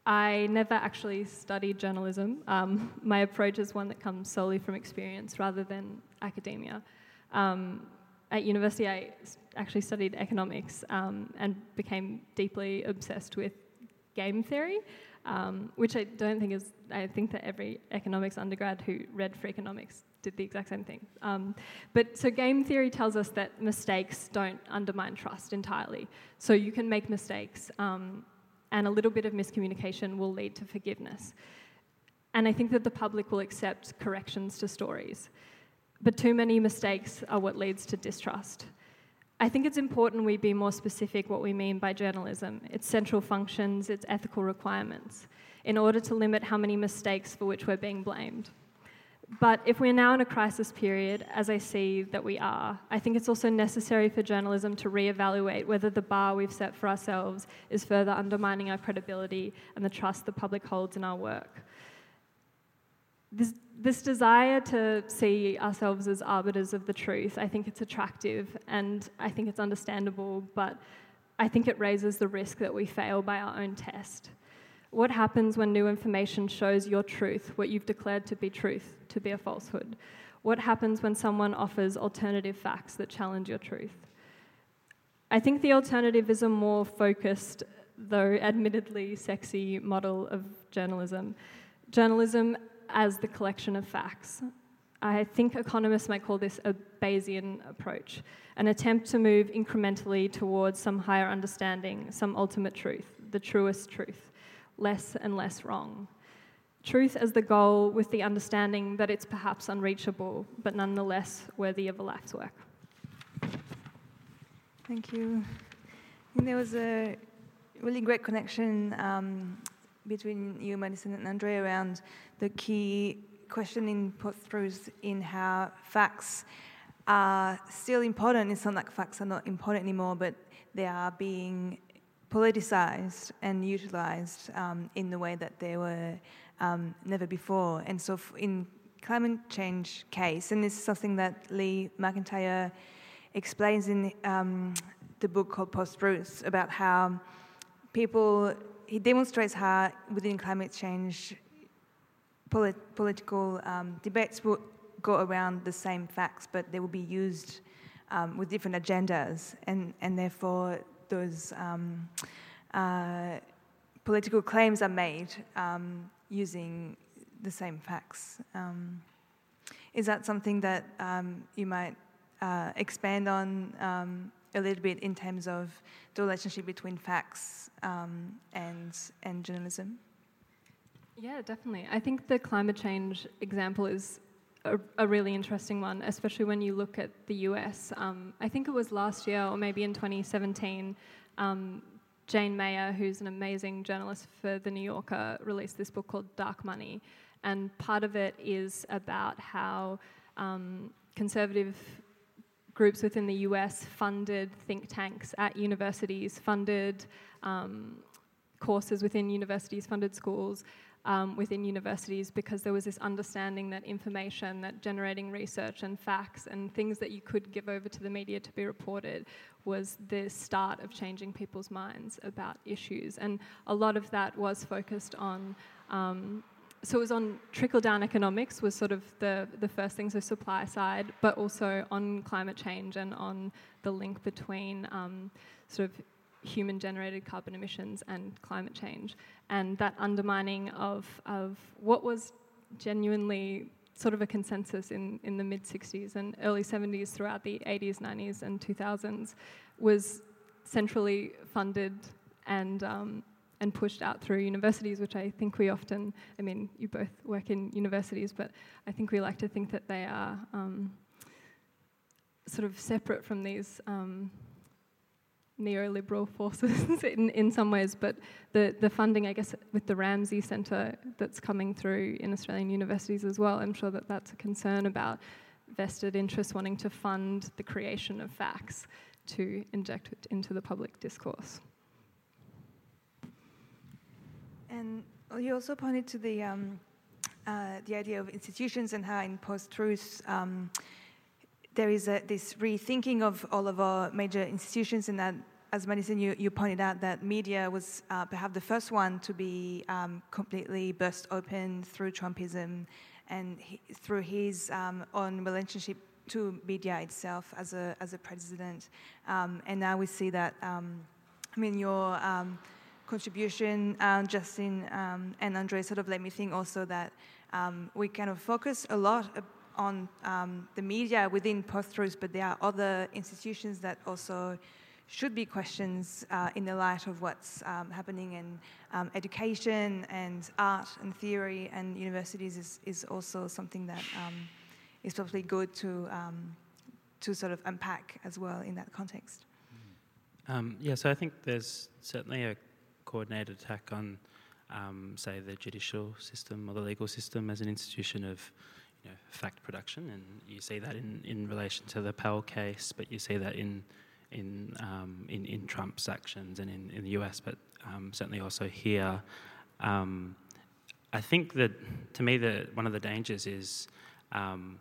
I never actually studied journalism. Um, my approach is one that comes solely from experience rather than academia. Um, at university, I actually studied economics um, and became deeply obsessed with game theory um, which I don't think is, I think that every economics undergrad who read Freakonomics did the exact same thing. Um, but so game theory tells us that mistakes don't undermine trust entirely. So you can make mistakes, um, and a little bit of miscommunication will lead to forgiveness. And I think that the public will accept corrections to stories. But too many mistakes are what leads to distrust. I think it's important we be more specific what we mean by journalism, its central functions, its ethical requirements, in order to limit how many mistakes for which we're being blamed. But if we're now in a crisis period, as I see that we are, I think it's also necessary for journalism to re-evaluate whether the bar we've set for ourselves is further undermining our credibility and the trust the public holds in our work. This, this desire to see ourselves as arbiters of the truth, I think it's attractive and I think it's understandable, but I think it raises the risk that we fail by our own test. What happens when new information shows your truth, what you've declared to be truth, to be a falsehood? What happens when someone offers alternative facts that challenge your truth? I think the alternative is a more focused though admittedly sexy, model of journalism. Journalism as the collection of facts. I think economists might call this a Bayesian approach, an attempt to move incrementally towards some higher understanding, some ultimate truth, the truest truth, less and less wrong. Truth as the goal, with the understanding that it's perhaps unreachable, but nonetheless worthy of a life's work. Thank you. There was a really great connection um, between you, Maddison, and Andre around the key question in post-truth in how facts are still important. It's not like facts are not important anymore, but they are being politicized and utilized um, in the way that they were um, never before. And so, in climate change case, and this is something that Lee McIntyre explains in um, the book called Post Truth about how people. He demonstrates how within climate change, polit- political um, debates will go around the same facts, but they will be used um, with different agendas, and and therefore those um, uh, political claims are made um, using the same facts. Um, is that something that um, you might uh, expand on a little bit in terms of the relationship between facts um, and and journalism? Yeah, definitely. I think the climate change example is a, a, really interesting one, especially when you look at the US. Um, I think it was last year or maybe in 2017, um, Jane Mayer, who's an amazing journalist for The New Yorker, released this book called Dark Money. And part of it is about how um, conservative groups within the US funded think tanks at universities, funded um, courses within universities, funded schools, um, within universities because there was this understanding that information, that generating research and facts and things that you could give over to the media to be reported was the start of changing people's minds about issues. And a lot of that was focused on. Um, so it was on trickle down economics was sort of the, the first thing, so supply side, but also on climate change and on the link between um, sort of human generated carbon emissions and climate change. And that undermining of, of what was genuinely sort of a consensus in, in the mid 60s and early 70s throughout the 80s, 90s, and 2000s was centrally funded and, um, and pushed out through universities, which I think we often, I mean, you both work in universities, but I think we like to think that they are um, sort of separate from these. Um, neoliberal forces in, in some ways, but the, the funding, I guess, with the Ramsay Centre that's coming through in Australian universities as well, I'm sure that that's a concern about vested interests wanting to fund the creation of facts to inject it into the public discourse. And you also pointed to the, um, uh, the idea of institutions and how in post-truth um, there is a, this rethinking of all of our major institutions, and that, as Maddison, you, you pointed out, that media was uh, perhaps the first one to be um, completely burst open through Trumpism and he, through his um, own relationship to media itself as a, as a president. Um, and now we see that, um, I mean, your contribution, uh, Justin um, and Andre, sort of let me think also that we kind of focus a lot on um, the media within post-truth, but there are other institutions that also should be questions uh, in the light of what's um, happening in um, education and art and theory and universities is, is also something that um, is probably good to, um, to sort of unpack as well in that context. Um, yeah, so I think there's certainly a coordinated attack on, say, the judicial system or the legal system as an institution of you know, fact production, and you see that in, in relation to the Pell case, but you see that in in um, in, in, Trump's actions and in, in the US, but um, certainly also here. Um, I think that to me, the one of the dangers is um,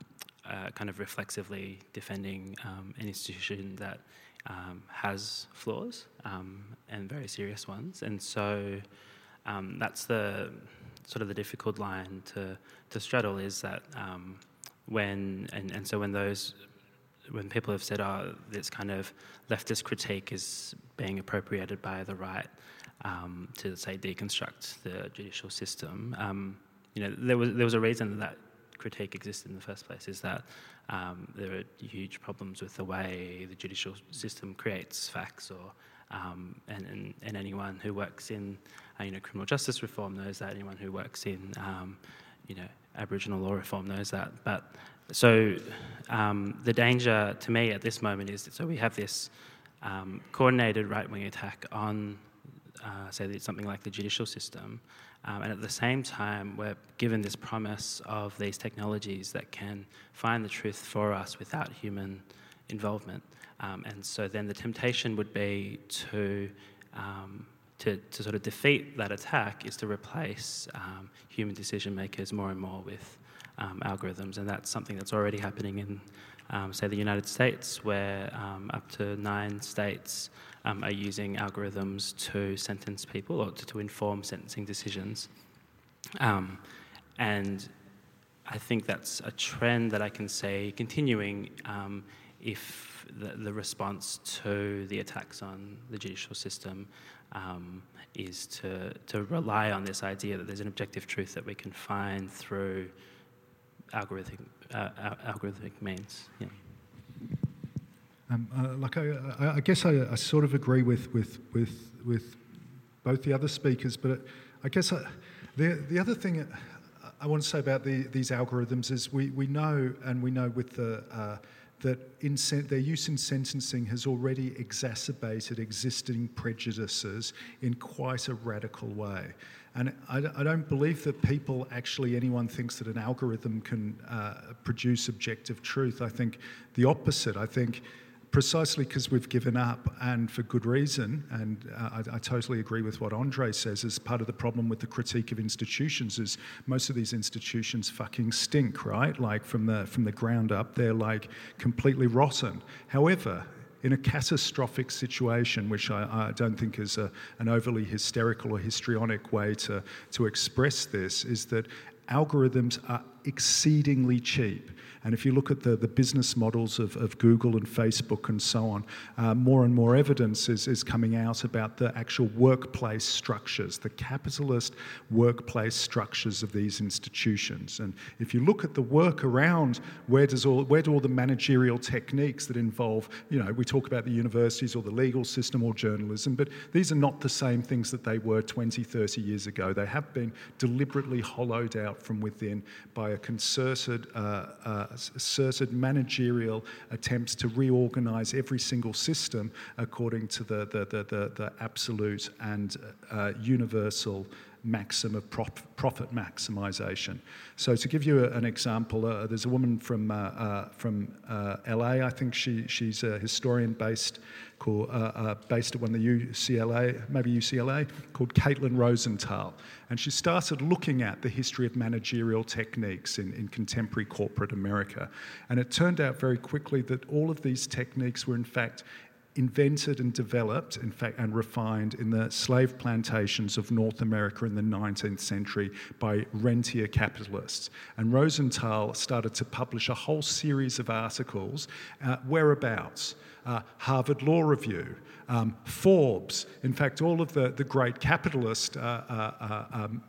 uh, kind of reflexively defending um, an institution that um, has flaws and very serious ones, and so that's the sort of the difficult line to, to straddle is that um, when, and, and so when those, when people have said, oh, this kind of leftist critique is being appropriated by the right, um, to say deconstruct the judicial system. Um, you know, there was there was a reason that critique existed in the first place. Is that um, there are huge problems with the way the judicial system creates facts, or um, and, and, and anyone who works in uh, you know criminal justice reform knows that. Anyone who works in um, you know Aboriginal law reform knows that. But so um, the danger to me at this moment is that so we have this um, coordinated right wing attack on, uh, say, something like the judicial system. Um, and at the same time, we're given this promise of these technologies that can find the truth for us without human involvement. Um, and so then the temptation would be to, um, to, to, sort of defeat that attack is to replace um, human decision makers more and more with um, algorithms. And that's something that's already happening in, um, say, the United States, where up to nine states are using algorithms to sentence people or to, to inform sentencing decisions. and I think that's a trend that I can see continuing um, if the, the, response to the attacks on the judicial system um, is to, to rely on this idea that there's an objective truth that we can find through algorithmic, uh, algorithmic means. Yeah. Um, uh, like I, I guess I, I, sort of agree with, with, with, with both the other speakers, but I guess I, the, the other thing I want to say about the, these algorithms is we, we know, and we know with the uh, that in their use in sentencing has already exacerbated existing prejudices in quite a radical way. And I, I don't believe that people actually, anyone thinks that an algorithm can uh, produce objective truth. I think the opposite. I think precisely because we've given up and for good reason. And uh, I, I, totally agree with what Andre says. As part of the problem with the critique of institutions is most of these institutions fucking stink, right? Like from the from the ground up, they're like completely rotten. However. In a catastrophic situation, which I, I don't think is a, an overly hysterical or histrionic way to, to express this, is that algorithms are exceedingly cheap. And if you look at the, the business models of, of Google and Facebook and so on, uh, more and more evidence is, is coming out about the actual workplace structures, the capitalist workplace structures of these institutions. And if you look at the work around where, does all, where do all the managerial techniques that involve, you know, we talk about the universities or the legal system or journalism, but these are not the same things that they were 20, 30 years ago. They have been deliberately hollowed out from within by a concerted uh, uh, asserted managerial attempts to reorganize every single system according to the, the, the, the, the absolute and uh, universal maxim of profit maximization. So, to give you a, an example, uh, there's a woman from, uh, uh, from uh, LA, I think she, she's a historian based, called, uh, uh, based at one of the UCLA, maybe UCLA, called Caitlin Rosenthal. And she started looking at the history of managerial techniques in, in contemporary corporate America. And it turned out very quickly that all of these techniques were, in fact, invented and developed, in fact, and refined in the slave plantations of North America in the 19th century by rentier capitalists. And Rosenthal started to publish a whole series of articles, uh, whereabouts, uh, Harvard Law Review, um, Forbes, in fact, all of the, the great capitalist uh, uh, uh um,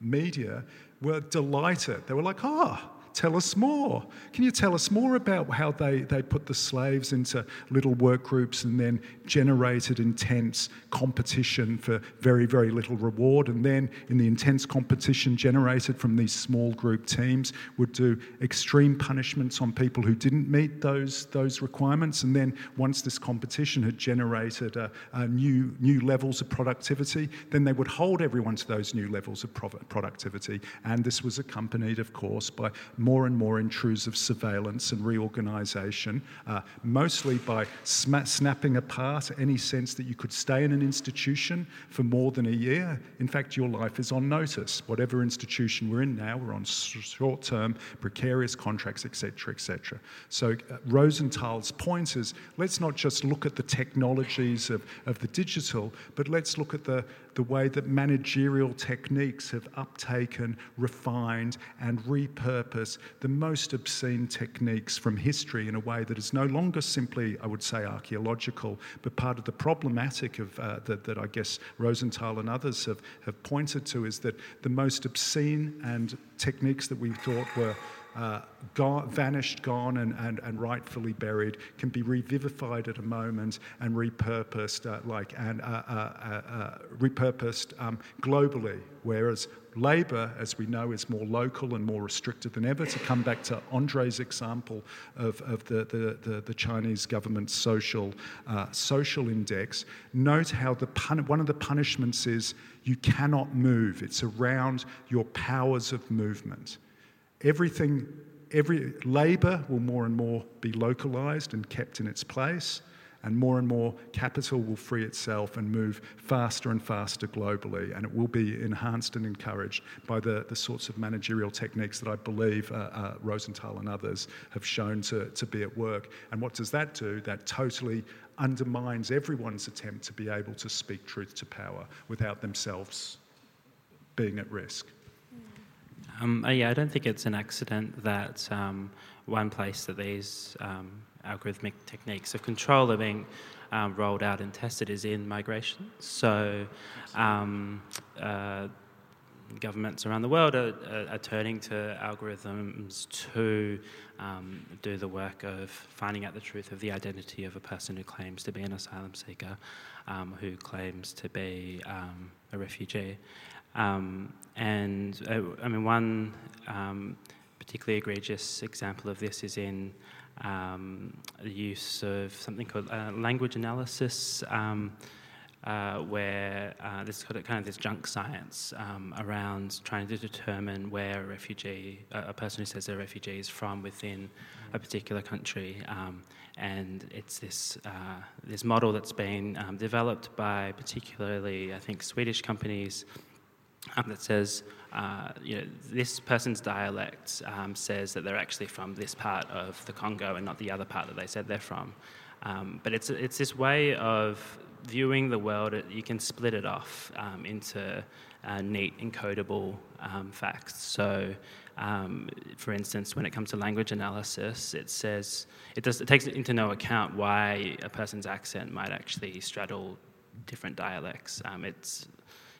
media were delighted. They were like, oh, tell us more. Can you tell us more about how they, they put the slaves into little work groups and then generated intense competition for very, very little reward? And then, in the intense competition generated from these small group teams, would do extreme punishments on people who didn't meet those, those requirements. And then, once this competition had generated a, a new, new levels of productivity, then they would hold everyone to those new levels of productivity. And this was accompanied, of course, by more and more intrusive surveillance and reorganisation, uh, mostly by snapping apart any sense that you could stay in an institution for more than a year. In fact, your life is on notice. Whatever institution we're in now, we're on short term, precarious contracts, etc., etc. So, uh, Rosenthal's point is let's not just look at the technologies of, of the digital, but let's look at the the way that managerial techniques have uptaken, refined, and repurposed the most obscene techniques from history in a way that is no longer simply, I would say, archaeological, but part of the problematic of uh, that, that I guess Rosenthal and others have, have pointed to is that the most obscene and techniques that we thought were uh, gone, vanished, gone, and, and, and rightfully buried can be revivified at a moment and repurposed, uh, like and uh, uh, uh, uh repurposed um, globally. Whereas labour, as we know, is more local and more restricted than ever. To come back to Andre's example of, of the, the, the, the Chinese government's social, social index, note how the pun- one of the punishments is you cannot move. It's around your powers of movement everything, every labour will more and more be localised and kept in its place, and more and more capital will free itself and move faster and faster globally, and it will be enhanced and encouraged by the, the sorts of managerial techniques that I believe uh, uh, Rosenthal and others have shown to, to be at work. And what does that do? That totally undermines everyone's attempt to be able to speak truth to power without themselves being at risk. Um, uh, yeah, I don't think it's an accident that um, one place that these um, algorithmic techniques of control are being um, rolled out and tested is in migration. So, um, uh, governments around the world are, are, are, turning to algorithms to um, do the work of finding out the truth of the identity of a person who claims to be an asylum seeker, who claims to be a refugee. Um, and uh, I mean, one um, particularly egregious example of this is in um, the use of something called uh, language analysis, um, uh, where uh, there's kind of this junk science um, around trying to determine where a refugee, a person who says they're a refugee, is from within a particular country. Um, and it's this, uh, this model that's been developed by particularly, I think, Swedish companies um, that says, uh, you know, this person's dialect um, says that they're actually from this part of the Congo and not the other part that they said they're from. Um, but it's, it's this way of viewing the world, you can split it off um, into uh, neat, encodable um, facts. So, um, for instance, when it comes to language analysis, it says it, does, it takes into no account why a person's accent might actually straddle different dialects. it's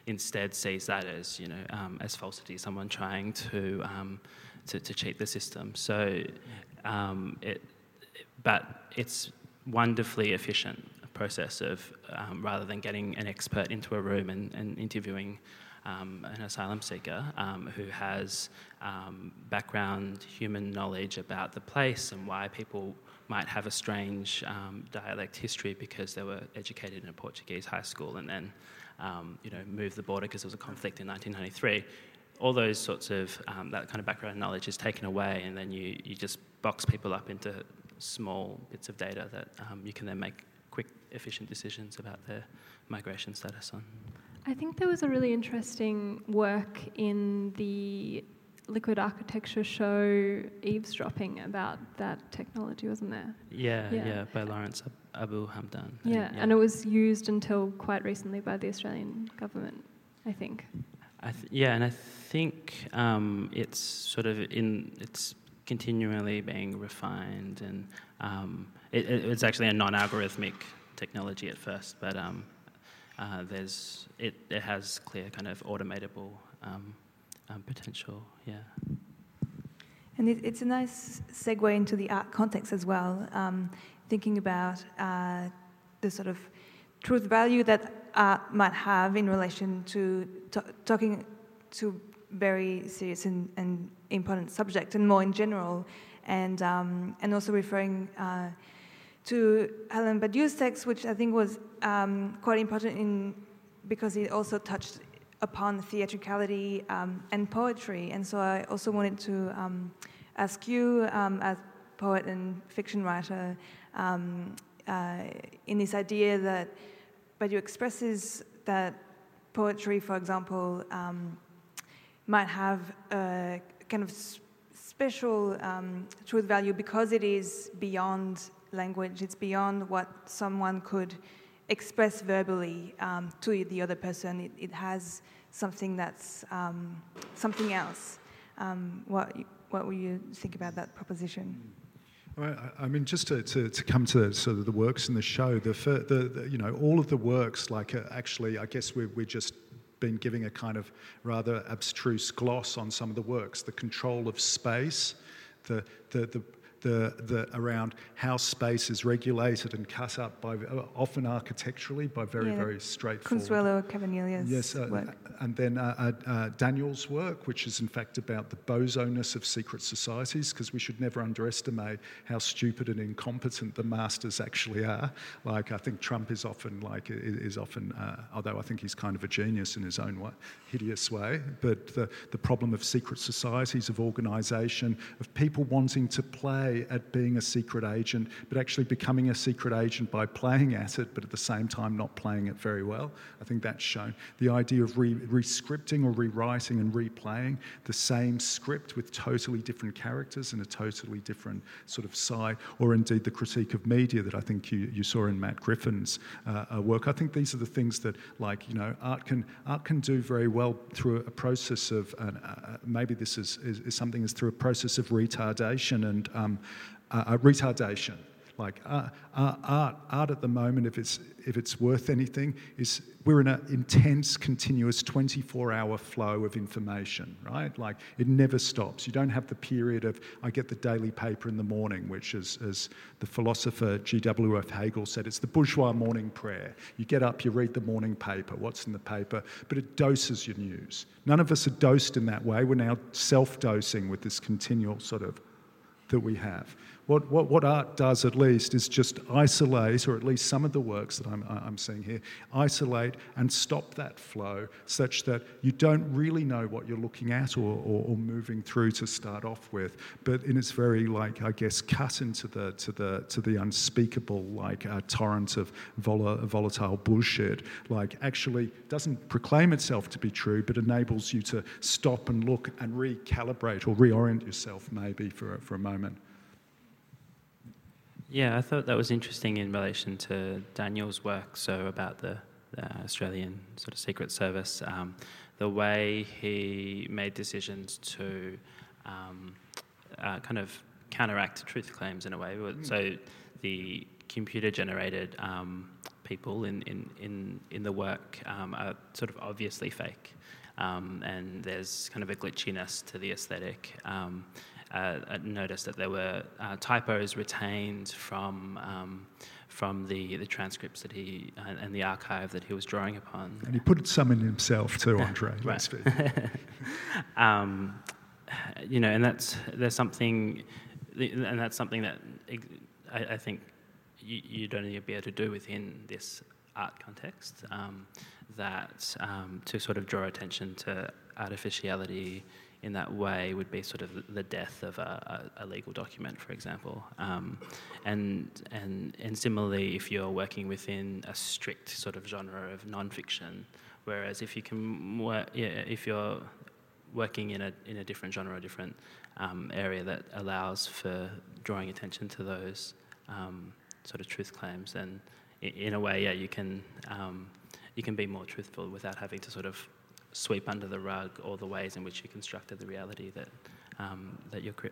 instead sees that as you know um, as falsity, someone trying to, um, to, to cheat the system. So, um, it, but it's wonderfully efficient process of um, rather than getting an expert into a room and, and interviewing. Um, an asylum seeker um, who has background human knowledge about the place and why people might have a strange dialect history because they were educated in a Portuguese high school and then um, you know, move the border because there was a conflict in 1993. All those sorts of, um, that kind of background knowledge is taken away, and then you, you just box people up into small bits of data that um, you can then make quick, efficient decisions about their migration status on. I think there was a really interesting work in the liquid architecture show eavesdropping about that technology, wasn't there? Yeah, yeah, yeah by Lawrence Abu Hamdan. Yeah, and, yeah. and it was used until quite recently by the Australian government, I think. I th- yeah, and I think um, it's sort of in it's continually being refined, and um, it, it's actually a non-algorithmic technology at first, but um, uh, there's it, it has clear kind of automatable um, um, potential. Yeah. And it, it's a nice segue into the art context as well, um, thinking about uh, the sort of truth value that art might have in relation to talking to very serious and, and, important subject, and more in general, and um, and also referring uh, to Alain Badiou's text, which I think was um, quite important in because it also touched upon theatricality um, and poetry. And so I also wanted to um, ask you, um, as poet and fiction writer, um, uh, in this idea that Badiou expresses that poetry, for example, um, might have a kind of special um, truth value because it is beyond language, it's beyond what someone could expressed verbally um, to the other person. It, it has something that's um, something else. Um, what, what will you think about that proposition? Well, I mean, just to, to, to, come to sort of the works in the show, the, the, the you know all of the works, like uh, actually, I guess we're, we're just been giving a kind of rather abstruse gloss on some of the works, the control of space, the, the, the the, the, around how space is regulated and cut up by often architecturally by very yeah, very straightforward. Consuelo Cavaniglia's yes, uh, work. and then uh, uh, uh, Daniel's work, which is in fact about the bozoness of secret societies, because we should never underestimate how stupid and incompetent the masters actually are. Like I think Trump is often like is often, uh, although I think he's kind of a genius in his own way, hideous way. But the the problem of secret societies, of organisation, of people wanting to play at being a secret agent, but actually becoming a secret agent by playing at it, but at the same time not playing it very well. I think that's shown. The idea of re- rescripting or rewriting and replaying the same script with totally different characters and a totally different sort of side, or indeed the critique of media that I think you, you saw in Matt Griffin's uh, uh work. I think these are the things that, like, you know, art can, art can do very well through a process of, uh, uh, maybe this is, is, is, something is through a process of retardation and um, retardation. Like uh, uh, art, art at the moment, if it's if it's worth anything, is we're in an intense, continuous 24-hour flow of information, right? Like it never stops. You don't have the period of I get the daily paper in the morning, which is, as the philosopher G.W.F. Hegel said, it's the bourgeois morning prayer. You get up, you read the morning paper, what's in the paper, but it doses your news. None of us are dosed in that way. We're now self-dosing with this continual sort of that we have. What, what, what art does, at least, is just isolate, or at least some of the works that I'm, I'm seeing here, isolate and stop that flow such that you don't really know what you're looking at or, or, or moving through to start off with. But in its very, like, I guess, cut into the, to the, to the unspeakable, like, uh, torrent of vol- volatile bullshit, like, actually doesn't proclaim itself to be true, but enables you to stop and look and recalibrate or reorient yourself, maybe, for, for a moment. Yeah, I thought that was interesting in relation to Daniel's work, so about the, the Australian sort of Secret Service, um, the way he made decisions to um, uh, kind of counteract truth claims in a way. Mm. So the computer generated um, people in, in, in, in the work um, are sort of obviously fake. Um, and there's kind of a glitchiness to the aesthetic. Um, uh, noticed that there were uh, typos retained from um, from the, the transcripts that he uh, and the archive that he was drawing upon. And he put some in himself too, Andre. right. um, you know, and that's there's something, and that's something that I, I think you, you, don't need to be able to do within this art context. Um, that um, to sort of draw attention to artificiality in that way would be sort of the death of a, a, legal document, for example. Um, and, and, and similarly, if you're working within a strict sort of genre of nonfiction, whereas if you can work, yeah, if you're working in a, in a different genre, a different um, area that allows for drawing attention to those um, sort of truth claims, then in a way, yeah, you can, um, you can be more truthful without having to sort of sweep under the rug all the ways in which you constructed the reality that, um, that you're cre-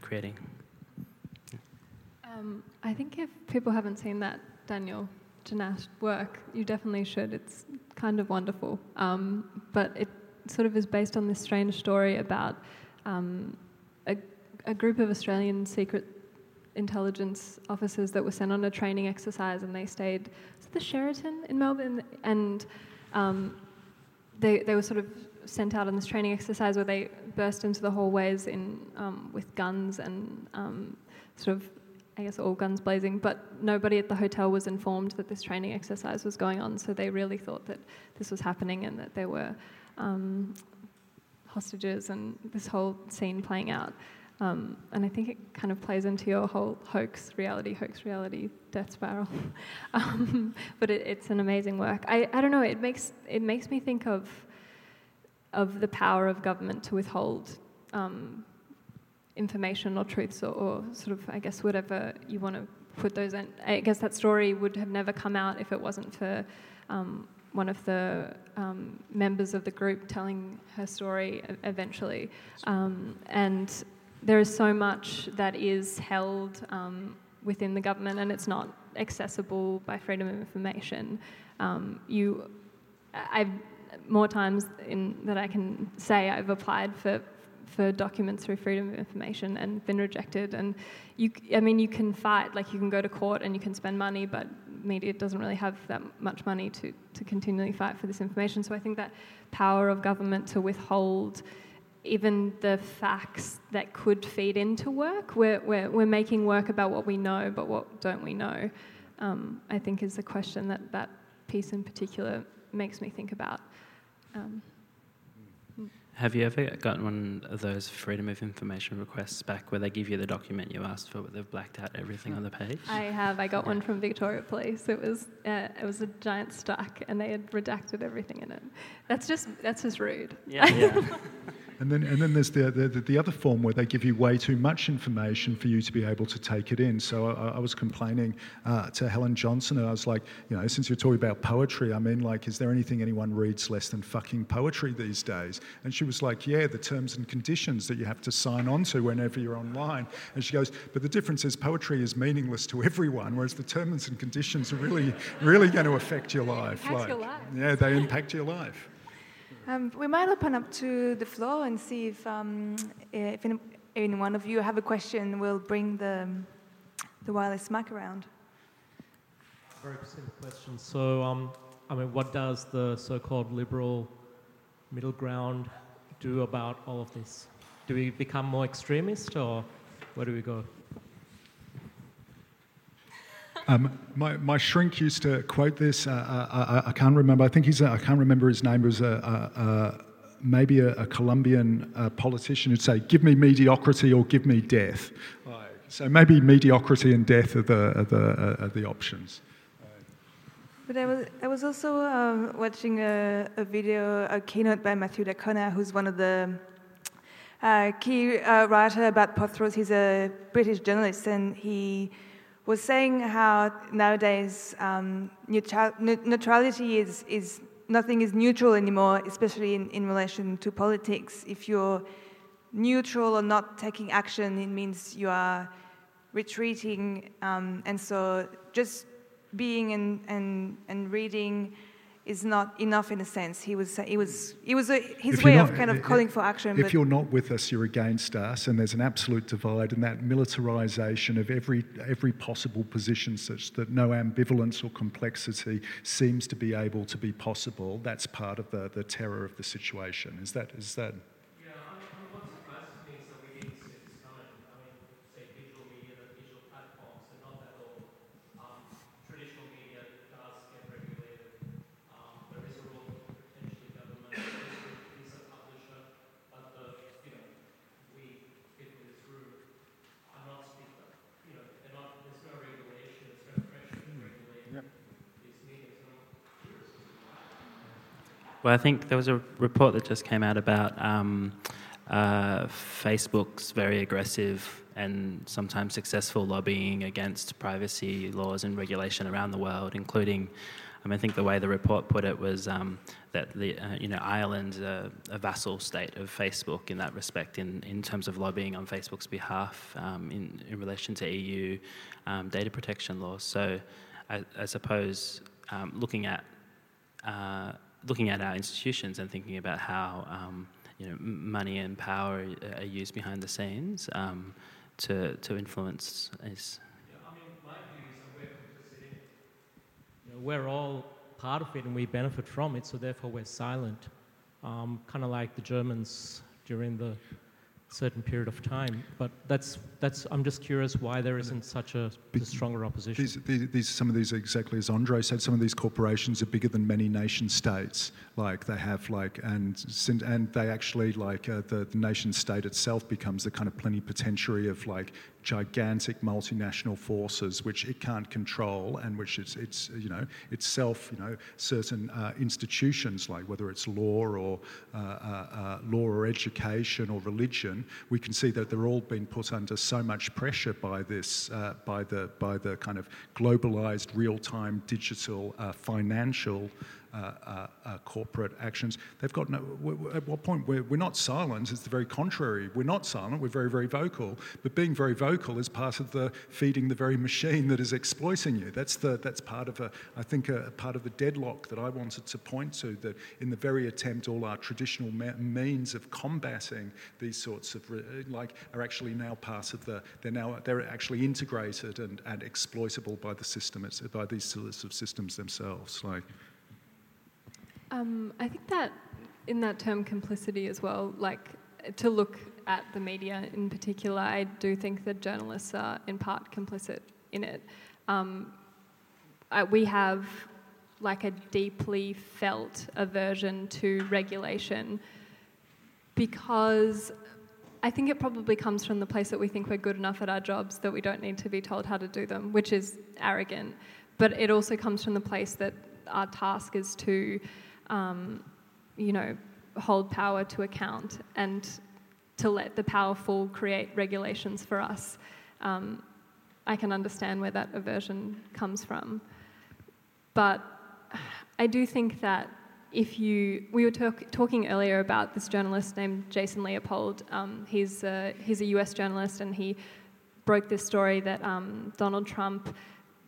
creating. Um, I think if people haven't seen that Daniel Jenatsch work, you definitely should. It's kind of wonderful. Um, but it sort of is based on this strange story about um, a, a group of Australian secret intelligence officers that were sent on a training exercise and they stayed at the Sheraton in Melbourne and um, they, they were sort of sent out on this training exercise where they burst into the hallways in, um, with guns and um, sort of, I guess, all guns blazing. But nobody at the hotel was informed that this training exercise was going on, so they really thought that this was happening and that there were um, hostages and this whole scene playing out. Um, and I think it kind of plays into your whole hoax reality, hoax reality, death spiral. um, but it, it's an amazing work. I, I don't know. It makes it makes me think of of the power of government to withhold um, information or truths or, or, sort of I guess whatever you want to put those in. I guess that story would have never come out if it wasn't for um, one of the um, members of the group telling her story eventually. Um, and there is so much that is held um, within the government and it's not accessible by freedom of information. Um, you, I've more times in, that I can say I've applied for for documents through freedom of information and been rejected. And you, I mean, you can fight, like you can go to court and you can spend money, but media doesn't really have that much money to, to continually fight for this information. So I think that power of government to withhold even the facts that could feed into work, we're, we're, we're making work about what we know, but what don't we know, um, I think is the question that that piece in particular makes me think about. Um, Have you ever gotten one of those freedom of information requests back where they give you the document you asked for, but they've blacked out everything on the page? I have. I got one from Victoria Police. It was uh, it was a giant stack, and they had redacted everything in it. That's just that's just rude. yeah, yeah. And then, and then there's the, the, the other form where they give you way too much information for you to be able to take it in. So I, I was complaining uh, to Helen Johnson, and I was like, you know, since you're talking about poetry, I mean, like, is there anything anyone reads less than fucking poetry these days? And she was like, yeah, the terms and conditions that you have to sign on to whenever you're online. And she goes, but the difference is poetry is meaningless to everyone, whereas the terms and conditions are really, really going to affect your life. Impacts your life. Yeah, they impact your life. Um, we might open up to the floor and see if, um, if any, one of you have a question. We'll bring the, the wireless mic around. Very simple question. So, um, I mean, what does the so-called liberal middle ground do about all of this? Do we become more extremist, or where do we go? Um, my, my shrink used to quote this. Uh, uh, I, I can't remember. I think he's. A, I can't remember his name. Was a, a, maybe a, Colombian uh, politician who'd say, "Give me mediocrity or give me death." So maybe mediocrity and death are the are the, are the options. But I was, I was also uh, watching a, a video, a keynote by Matthew d'Ancona, who's one of the uh, key uh, writer about post-truth. He's a British journalist, and he was saying how nowadays um, neutral, neutrality is, is nothing is neutral anymore, especially in, in relation to politics. If you're neutral or not taking action, it means you are retreating. Um, and so just being and, and, and reading is not enough in a sense. He was, he was, he was a, his way you're of kind of calling for action. If you're not with us, you're against us, and there's an absolute divide, and that militarisation of every every possible position, such that no ambivalence or complexity seems to be able to be possible. That's part of the, the terror of the situation. Is that is that? Yeah, I mean, I mean, what surprises me is that we didn't see this coming. I mean, say digital media, the digital platforms, and not that all. Um, traditional media does get regulated. Um, there is a role for potentially government. There is a publisher, but the you know we people in this room are not speaking. You know, they're not. There's no regulation. There's no pressure to regulate these media. So I'm curious as to why. Well, I think there was a report that just came out about um, uh, Facebook's very aggressive and sometimes successful lobbying against privacy laws and regulation around the world, including. I, mean, I think the way the report put it was um, that the, uh, you know Ireland's a, a vassal state of Facebook in that respect, in, in terms of lobbying on Facebook's behalf um, in, in relation to EU um, data protection laws. So, I, I suppose um, looking at uh, looking at our institutions and thinking about how um, you know money and power are- used behind the scenes um, to to influence is Yeah, I mean, we're all part of it and we benefit from it, so therefore we're silent. Um, kind of like the Germans during the certain period of time. But that's, that's I'm just curious why there isn't such a, a stronger opposition. These, these, these, some of these are exactly as Andre said. Some of these corporations are bigger than many nation states. Like they have like and and they actually like uh, the, the nation state itself becomes the kind of plenipotentiary of like gigantic multinational forces which it can't control and which it's, it's you know itself you know certain uh, institutions like whether it's law or uh, uh, uh, law or education or religion we can see that they're all being put under so much pressure by this, uh, by the by the kind of globalized, real-time, digital, uh, financial Uh, uh, uh, corporate actions. They've got no, at what point we're, we're not silent, it's the very contrary. We're not silent, we're very, very vocal. But being very vocal is part of the feeding the very machine that is exploiting you. That's, the, that's part of, a, I think, a, part of the deadlock that I wanted to point to, that in the very attempt, all our traditional means of combating these sorts of, like, are actually now part of the, they're now, they're actually integrated and, and exploitable by the system, it's, by these sorts of systems themselves. Like, um, I think that in that term complicity as well, like to look at the media in particular, I do think that journalists are in part complicit in it. Um, I, we have like a deeply felt aversion to regulation because I think it probably comes from the place that we think we're good enough at our jobs that we don't need to be told how to do them, which is arrogant. But it also comes from the place that our task is to um, you know, hold power to account and to let the powerful create regulations for us. Um, I can understand where that aversion comes from. But I do think that if you, we were talk, talking earlier about this journalist named Jason Leopold. Um, he's, a, he's a US journalist and he broke this story that um, Donald Trump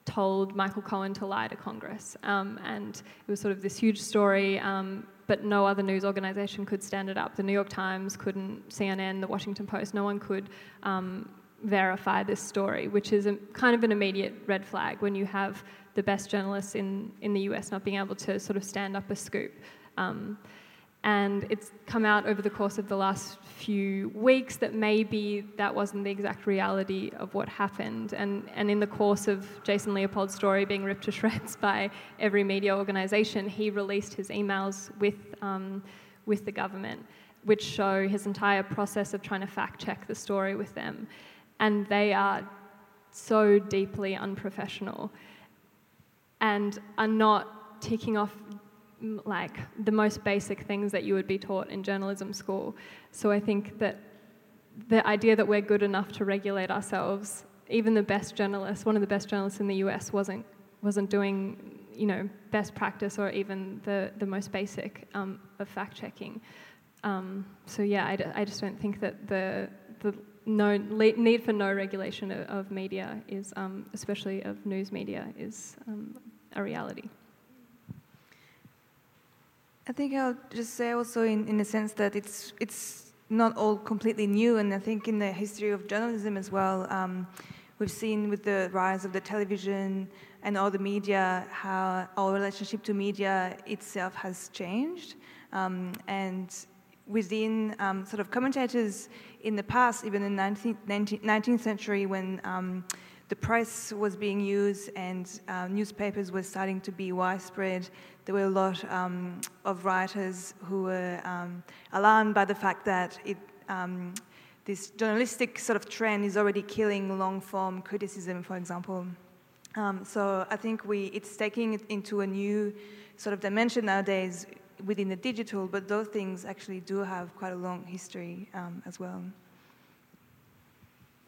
told Michael Cohen to lie to Congress. Um, and it was sort of this huge story, um, but no other news organization could stand it up. The New York Times couldn't, CNN, the Washington Post, no one could um, verify this story, which is a, kind of an immediate red flag when you have the best journalists in, in the US not being able to sort of stand up a scoop. And it's come out over the course of the last few weeks that maybe that wasn't the exact reality of what happened. And, and in the course of Jason Leopold's story being ripped to shreds by every media organization, he released his emails with, um, with the government, which show his entire process of trying to fact check the story with them. And they are so deeply unprofessional and are not ticking off like the most basic things that you would be taught in journalism school. So I think that the idea that we're good enough to regulate ourselves, even the best journalists, one of the best journalists in the US wasn't wasn't doing you know best practice or even the the most basic um, of fact checking. Um, so yeah, I, I just don't think that the the no need for no regulation of, of media is, um, especially of news media, is um, a reality. I think I'll just say also in, in the sense that it's it's not all completely new, and I think in the history of journalism as well, um, we've seen with the rise of the television and all the media how our relationship to media itself has changed, um, and within um, sort of commentators in the past, even in the 19th, 19th century when um, the press was being used and uh, newspapers were starting to be widespread. There were a lot um, of writers who were um, alarmed by the fact that it, um, this journalistic sort of trend is already killing long form criticism, for example. Um, so I think we, it's taking it into a new sort of dimension nowadays within the digital, but those things actually do have quite a long history um, as well.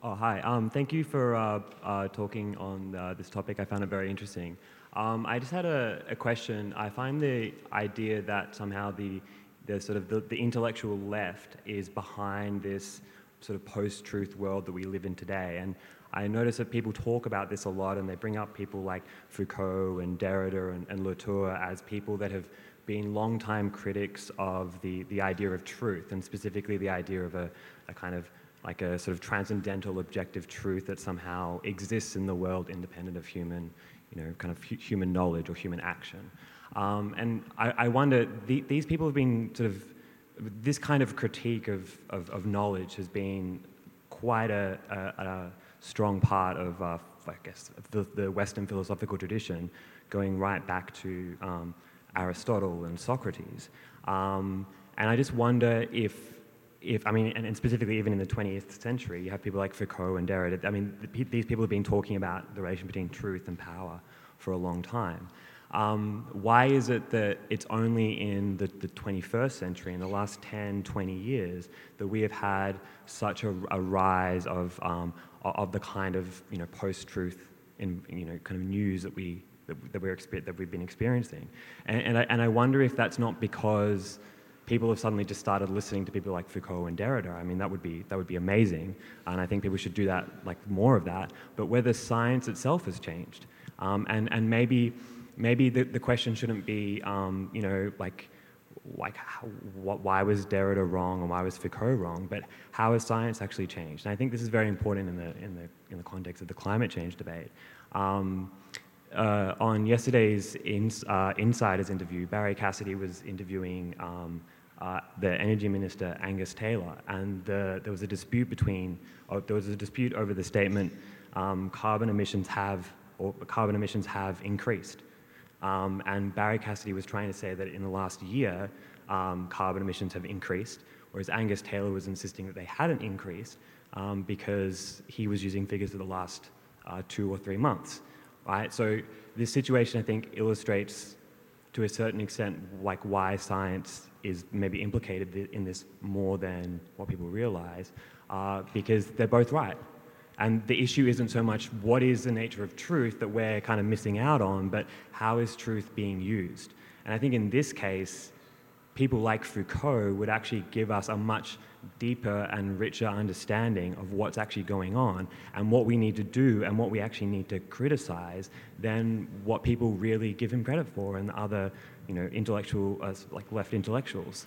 Oh, hi. Um, thank you for uh, uh, talking on uh, this topic. I found it very interesting. Um, I just had a, a, question. I find the idea that somehow the, the sort of the, the intellectual left is behind this sort of post-truth world that we live in today. And I notice that people talk about this a lot, and they bring up people like Foucault and Derrida and, and Latour as people that have been long-time critics of the, the idea of truth, and specifically the idea of a, a kind of like a sort of transcendental objective truth that somehow exists in the world independent of human, you know, kind of human knowledge or human action. Um, and I, I wonder, the, these people have been sort of, this kind of critique of, of, of knowledge has been quite a, a, a strong part of, uh, I guess, the, the, Western philosophical tradition, going right back to um, Aristotle and Socrates. Um, and I just wonder if if I mean, and, and, specifically even in the 20th century, you have people like Foucault and Derrida. I mean, the, these people have been talking about the relation between truth and power for a long time. Um, why is it that it's only in the, the 21st century, in the last 10, 20 years, that we have had such a, a rise of, um, of the kind of you know, post-truth in, you know, kind of news that, we, that, that we're, that we've been experiencing? And, and, I, and I wonder if that's not because people have suddenly just started listening to people like Foucault and Derrida. I mean, that would be, that would be amazing. And I think people should do that, like more of that. But whether science itself has changed. Um, and, and maybe maybe the, the question shouldn't be, um, you know, like, like how, what, why was Derrida wrong and why was Foucault wrong, but how has science actually changed? And I think this is very important in the, in the, in the context of the climate change debate. Um, uh, on yesterday's uh, Insiders interview, Barrie Cassidy was interviewing um, uh, the Energy Minister Angus Taylor, and the, there was a dispute between, uh, there was a dispute over the statement um, carbon emissions have, or carbon emissions have increased. Um, and Barrie Cassidy was trying to say that in the last year, um, carbon emissions have increased, whereas Angus Taylor was insisting that they hadn't increased um, because he was using figures of the last uh, two or three months. Right? So this situation, I think, illustrates to a certain extent like why science is maybe implicated in this more than what people realize, uh, because they're both right. And the issue isn't so much what is the nature of truth that we're kind of missing out on, but how is truth being used? And I think in this case, people like Foucault would actually give us a much deeper and richer understanding of what's actually going on and what we need to do and what we actually need to criticize than what people really give him credit for and other, you know, intellectual, uh, like left intellectuals.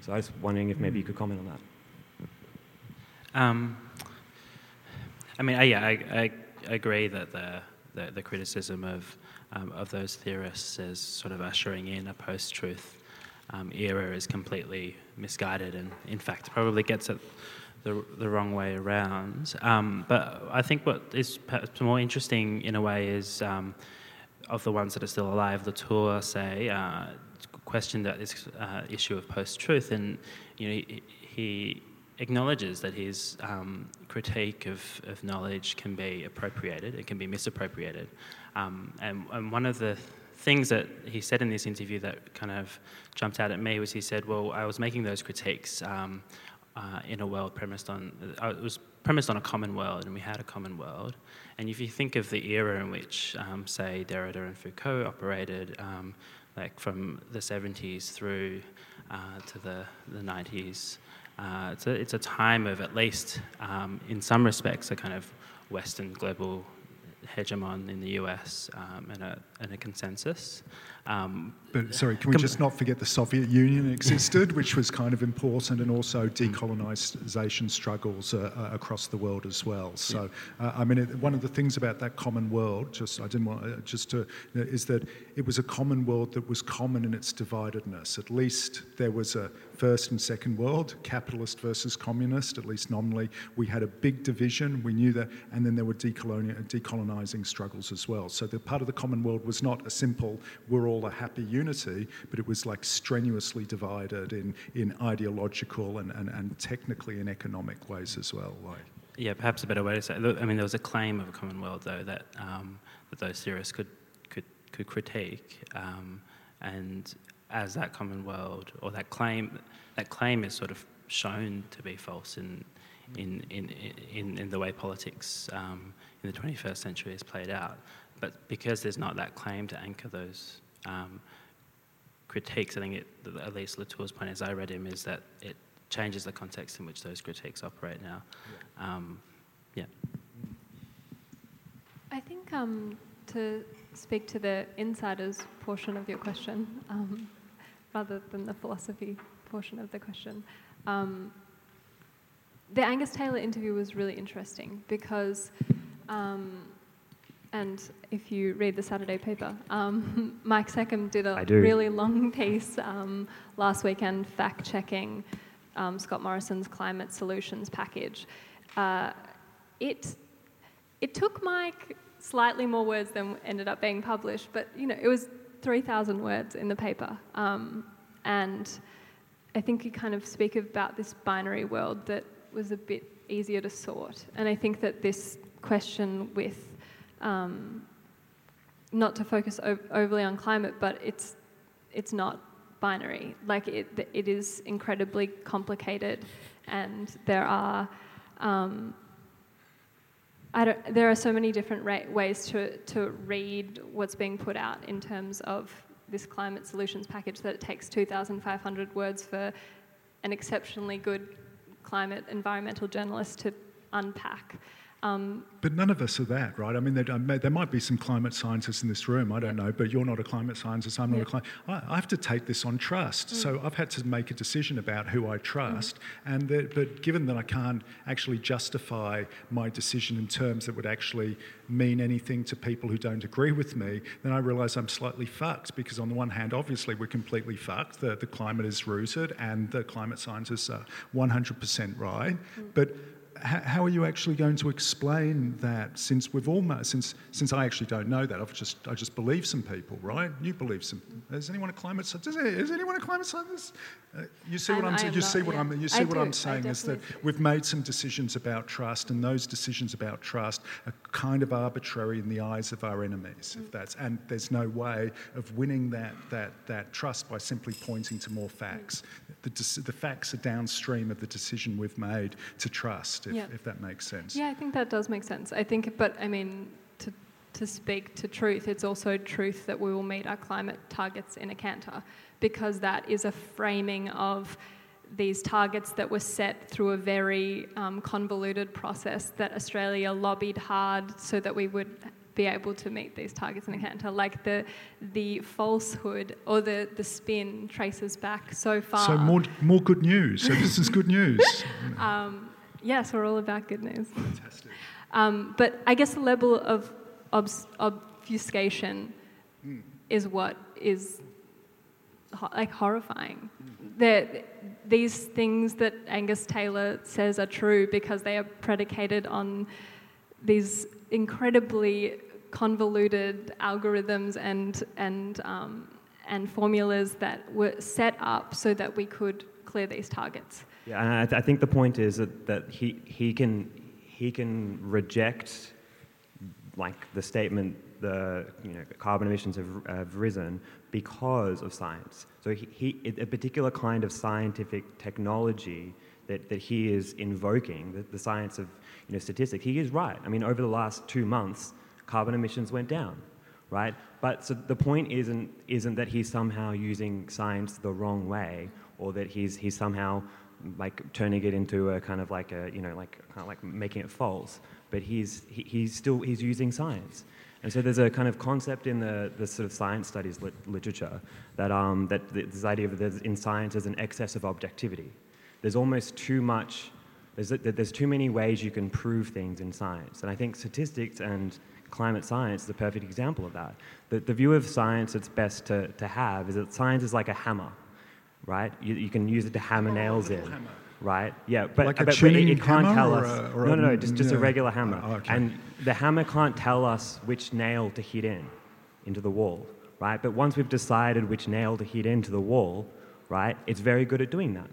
So I was wondering if maybe you could comment on that. Um, I mean, I, yeah, I, I, agree that the, the, the criticism of, um, of those theorists is sort of ushering in a post truth um, era is completely misguided and, in fact, probably gets it the, the wrong way around. Um, but I think what is perhaps more interesting in a way is um, of the ones that are still alive, Latour, say, uh, questioned that this uh, issue of post truth, and you know, he, he acknowledges that his um, critique of, of knowledge can be appropriated, it can be misappropriated. Um, and, and, one of the things that he said in this interview that kind of jumped out at me was he said, Well, I was making those critiques um, uh, in a world premised on, uh, it was premised on a common world, and we had a common world. And if you think of the era in which, um, say, Derrida and Foucault operated, um, like from the 70s through uh, to the, the 90s, uh, it's, a, it's a time of at least, um, in some respects, a kind of Western global hegemon in the US um, and, a, and a consensus. Um, but sorry, can we just not forget the Soviet Union existed, which was kind of important, and also decolonization struggles uh, uh, across the world as well. So, uh, I mean, it, one of the things about that common world, just I didn't want uh, just to, is that it was a common world that was common in its dividedness. At least there was a first and second world, capitalist versus communist, at least nominally. We had a big division, we knew that, and then there were decolonizing struggles as well. So the part of the common world was not a simple, we're all a happy unity, but it was like strenuously divided in, in ideological and, and, and technically in economic ways as well. Like. Yeah, perhaps a better way to say it. I mean, there was a claim of a common world, though, that, um, that those theorists could, could, could critique. Um, and as that common world or that claim that claim is sort of shown to be false in in in in, in the way politics um, in the 21st century is played out. But because there's not that claim to anchor those um, critiques, I think it, at least Latour's point, as I read him, is that it changes the context in which those critiques operate now. Yeah. Um, yeah. I think um, to speak to the insiders portion of your question, um, rather than the philosophy portion of the question. Um, the Angus Taylor interview was really interesting because, um, and if you read the Saturday paper, um, Mike Seccombe did a really long piece um, last weekend fact checking um, Scott Morrison's climate solutions package. Uh, it, it took Mike slightly more words than ended up being published, but you know, it was 3,000 words in the paper. Um, and I think you kind of speak about this binary world that was a bit easier to sort. And I think that this question with, um, not to focus overly on climate, but it's it's not binary. Like it, it is incredibly complicated, and there are. Um, I don't, there are so many different ways to, to read what's being put out in terms of this climate solutions package that it takes 2,500 words for an exceptionally good climate environmental journalist to unpack. Um, But none of us are that, right? I mean, there, um, there might be some climate scientists in this room, I don't know, but you're not a climate scientist, I'm not a climate. I, I have to take this on trust. So I've had to make a decision about who I trust, and that, but given that I can't actually justify my decision in terms that would actually mean anything to people who don't agree with me, then I realise I'm slightly fucked because, on the one hand, obviously we're completely fucked, the, the climate is rooted, and the climate scientists are 100% right, but how, are you actually going to explain that since we've almost since since I actually don't know that? I've just I just believe some people right? You believe some is anyone a climate scientist is anyone a climate scientist uh, you see what I'm- I'm I saying you not, see what yeah. I'm you I see what do, I'm saying is that we've made some decisions about trust and those decisions about trust are kind of arbitrary in the eyes of our enemies if that's and there's no way of winning that that that trust by simply pointing to more facts. The, the facts are downstream of the decision we've made to trust if, Yeah. if that makes sense Yeah, I think that does make sense. I think, but I mean, to, to speak to truth, it's also truth that we will meet our climate targets in a canter because that is a framing of these targets that were set through a very um, convoluted process that Australia lobbied hard so that we would be able to meet these targets in a canter. Like the the falsehood or the, the spin traces back so far. So more, more good news. So this is good news. Um, yes, we're all about good news. Fantastic. Um, but I guess the level of obs- obfuscation Hmm. is what is ho- like horrifying. That these things that Angus Taylor says are true because they are predicated on these incredibly convoluted algorithms and and um, and formulas that were set up so that we could clear these targets. Yeah, and I, th- I think the point is that, that he, he, can, he can reject like the statement the you know, carbon emissions have, have risen because of science. So he, he, a particular kind of scientific technology that, that he is invoking, the, the science of you know, statistics, he is right. I mean, over the last two months, carbon emissions went down, right? But so the point isn't, isn't that he's somehow using science the wrong way or that he's, he's somehow like turning it into a kind of like a, you know, like kind of like making it false. But he's, he, he's still, he's using science. And so there's a kind of concept in the, the sort of science studies lit- literature that, um, that th- this idea of there's, in science there's an excess of objectivity. There's almost too much, there's, there's too many ways you can prove things in science. And I think statistics and climate science is a perfect example of that. The, the view of science that's best to, to have is that science is like a hammer, right? You, you can use it to hammer nails in. Right. Yeah, but, Like a but, but it, it can't tell or us. a- or no, no, no, just, just a regular oh, hammer. Oh, okay. And the hammer can't tell us which nail to hit in into the wall, right? But once we've decided which nail to hit into the wall, right, it's very good at doing that.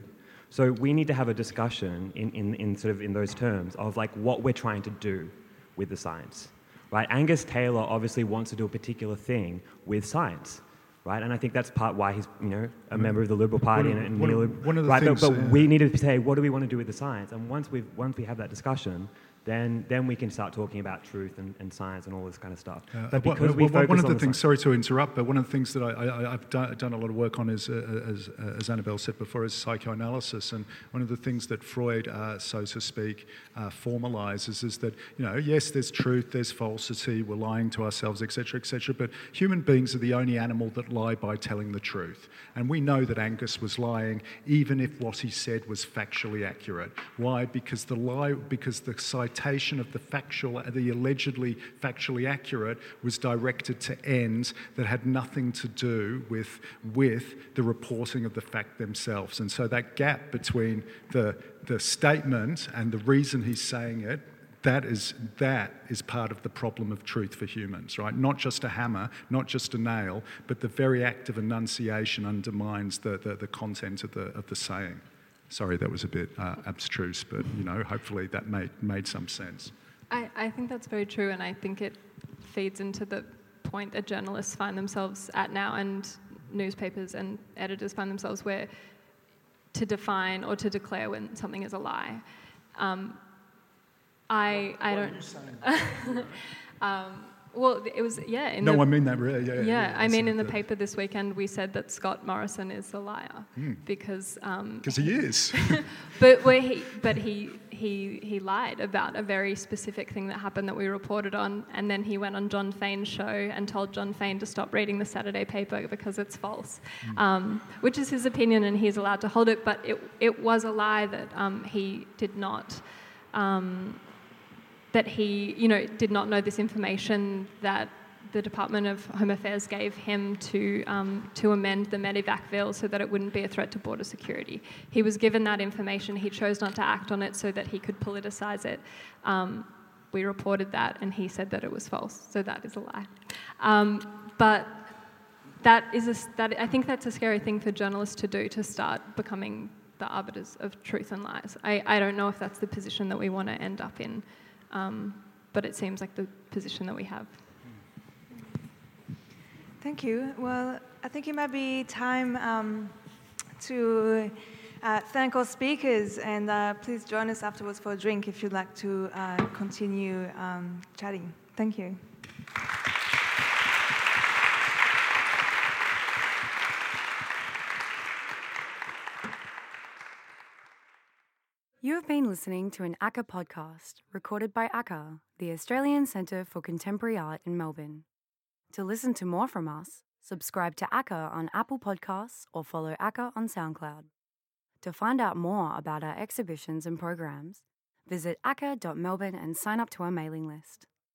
So we need to have a discussion in, in, in sort of in those terms of like what we're trying to do with the science, right? Angus Taylor obviously wants to do a particular thing with science, right? And I think that's part why he's you know a member of the Liberal Party One and, and one of- neolib- one of the right? things, but but uh, we need to say what do we want to do with the science, and once we once we have that discussion, then then we can start talking about truth and, and science and all this kind of stuff. Uh, but one- because we one- one of the things, science- sorry to interrupt, but one of the things that I, I, I've done, done a lot of work on is, uh, as, uh, as Annabelle said before, is psychoanalysis. And one of the things that Freud, uh, so to speak, uh, formalizes is that, you know, yes, there's truth, there's falsity, we're lying to ourselves, etc., etc., but human beings are the only animal that lie by telling the truth. And we know that Angus was lying, even if what he said was factually accurate. Why? Because the lie, because the of the factual, the allegedly factually accurate, was directed to ends that had nothing to do with with the reporting of the fact themselves. And so that gap between the the statement and the reason he's saying it that is, that is part of the problem of truth for humans, right? Not just a hammer, not just a nail, but the very act of enunciation undermines the, the, the content of the, of the saying. Sorry, that was a bit uh, abstruse, but you know, hopefully that made, made some sense. I, I think that's very true, and I think it feeds into the point that journalists find themselves at now, and newspapers and editors find themselves where to define or to declare when something is a lie. Um, I I don't. um, well, it was yeah. In No, the, I mean that really. Yeah, yeah, I mean, in the paper this weekend, we said that Scott Morrison is a liar because um, Because he is. but he, but he, he, he lied about a very specific thing that happened that we reported on, and then he went on Jon Faine's show and told John Fain to stop reading the Saturday paper because it's false, um, which is his opinion, and he's allowed to hold it. But it, it was a lie that um, he did not. Um, that he, you know, did not know this information that the Department of Home Affairs gave him to, um, to amend the Medevac bill so that it wouldn't be a threat to border security. He was given that information. He chose not to act on it so that he could politicize it. Um, we reported that, and he said that it was false. So that is a lie. Um, but that is a, that I think that's a scary thing for journalists to do to start becoming the arbiters of truth and lies. I, I don't know if that's the position that we want to end up in, um, but it seems like the position that we have. Thank you. Well, I think it might be time um, to uh, thank our speakers, and uh, please join us afterwards for a drink if you'd like to uh, continue um, chatting. Thank you. You have been listening to an ACCA podcast recorded by ACCA, the Australian Centre for Contemporary Art in Melbourne. To listen to more from us, subscribe to ACCA on Apple Podcasts or follow ACCA on SoundCloud. To find out more about our exhibitions and programs, visit acca.melbourne and sign up to our mailing list.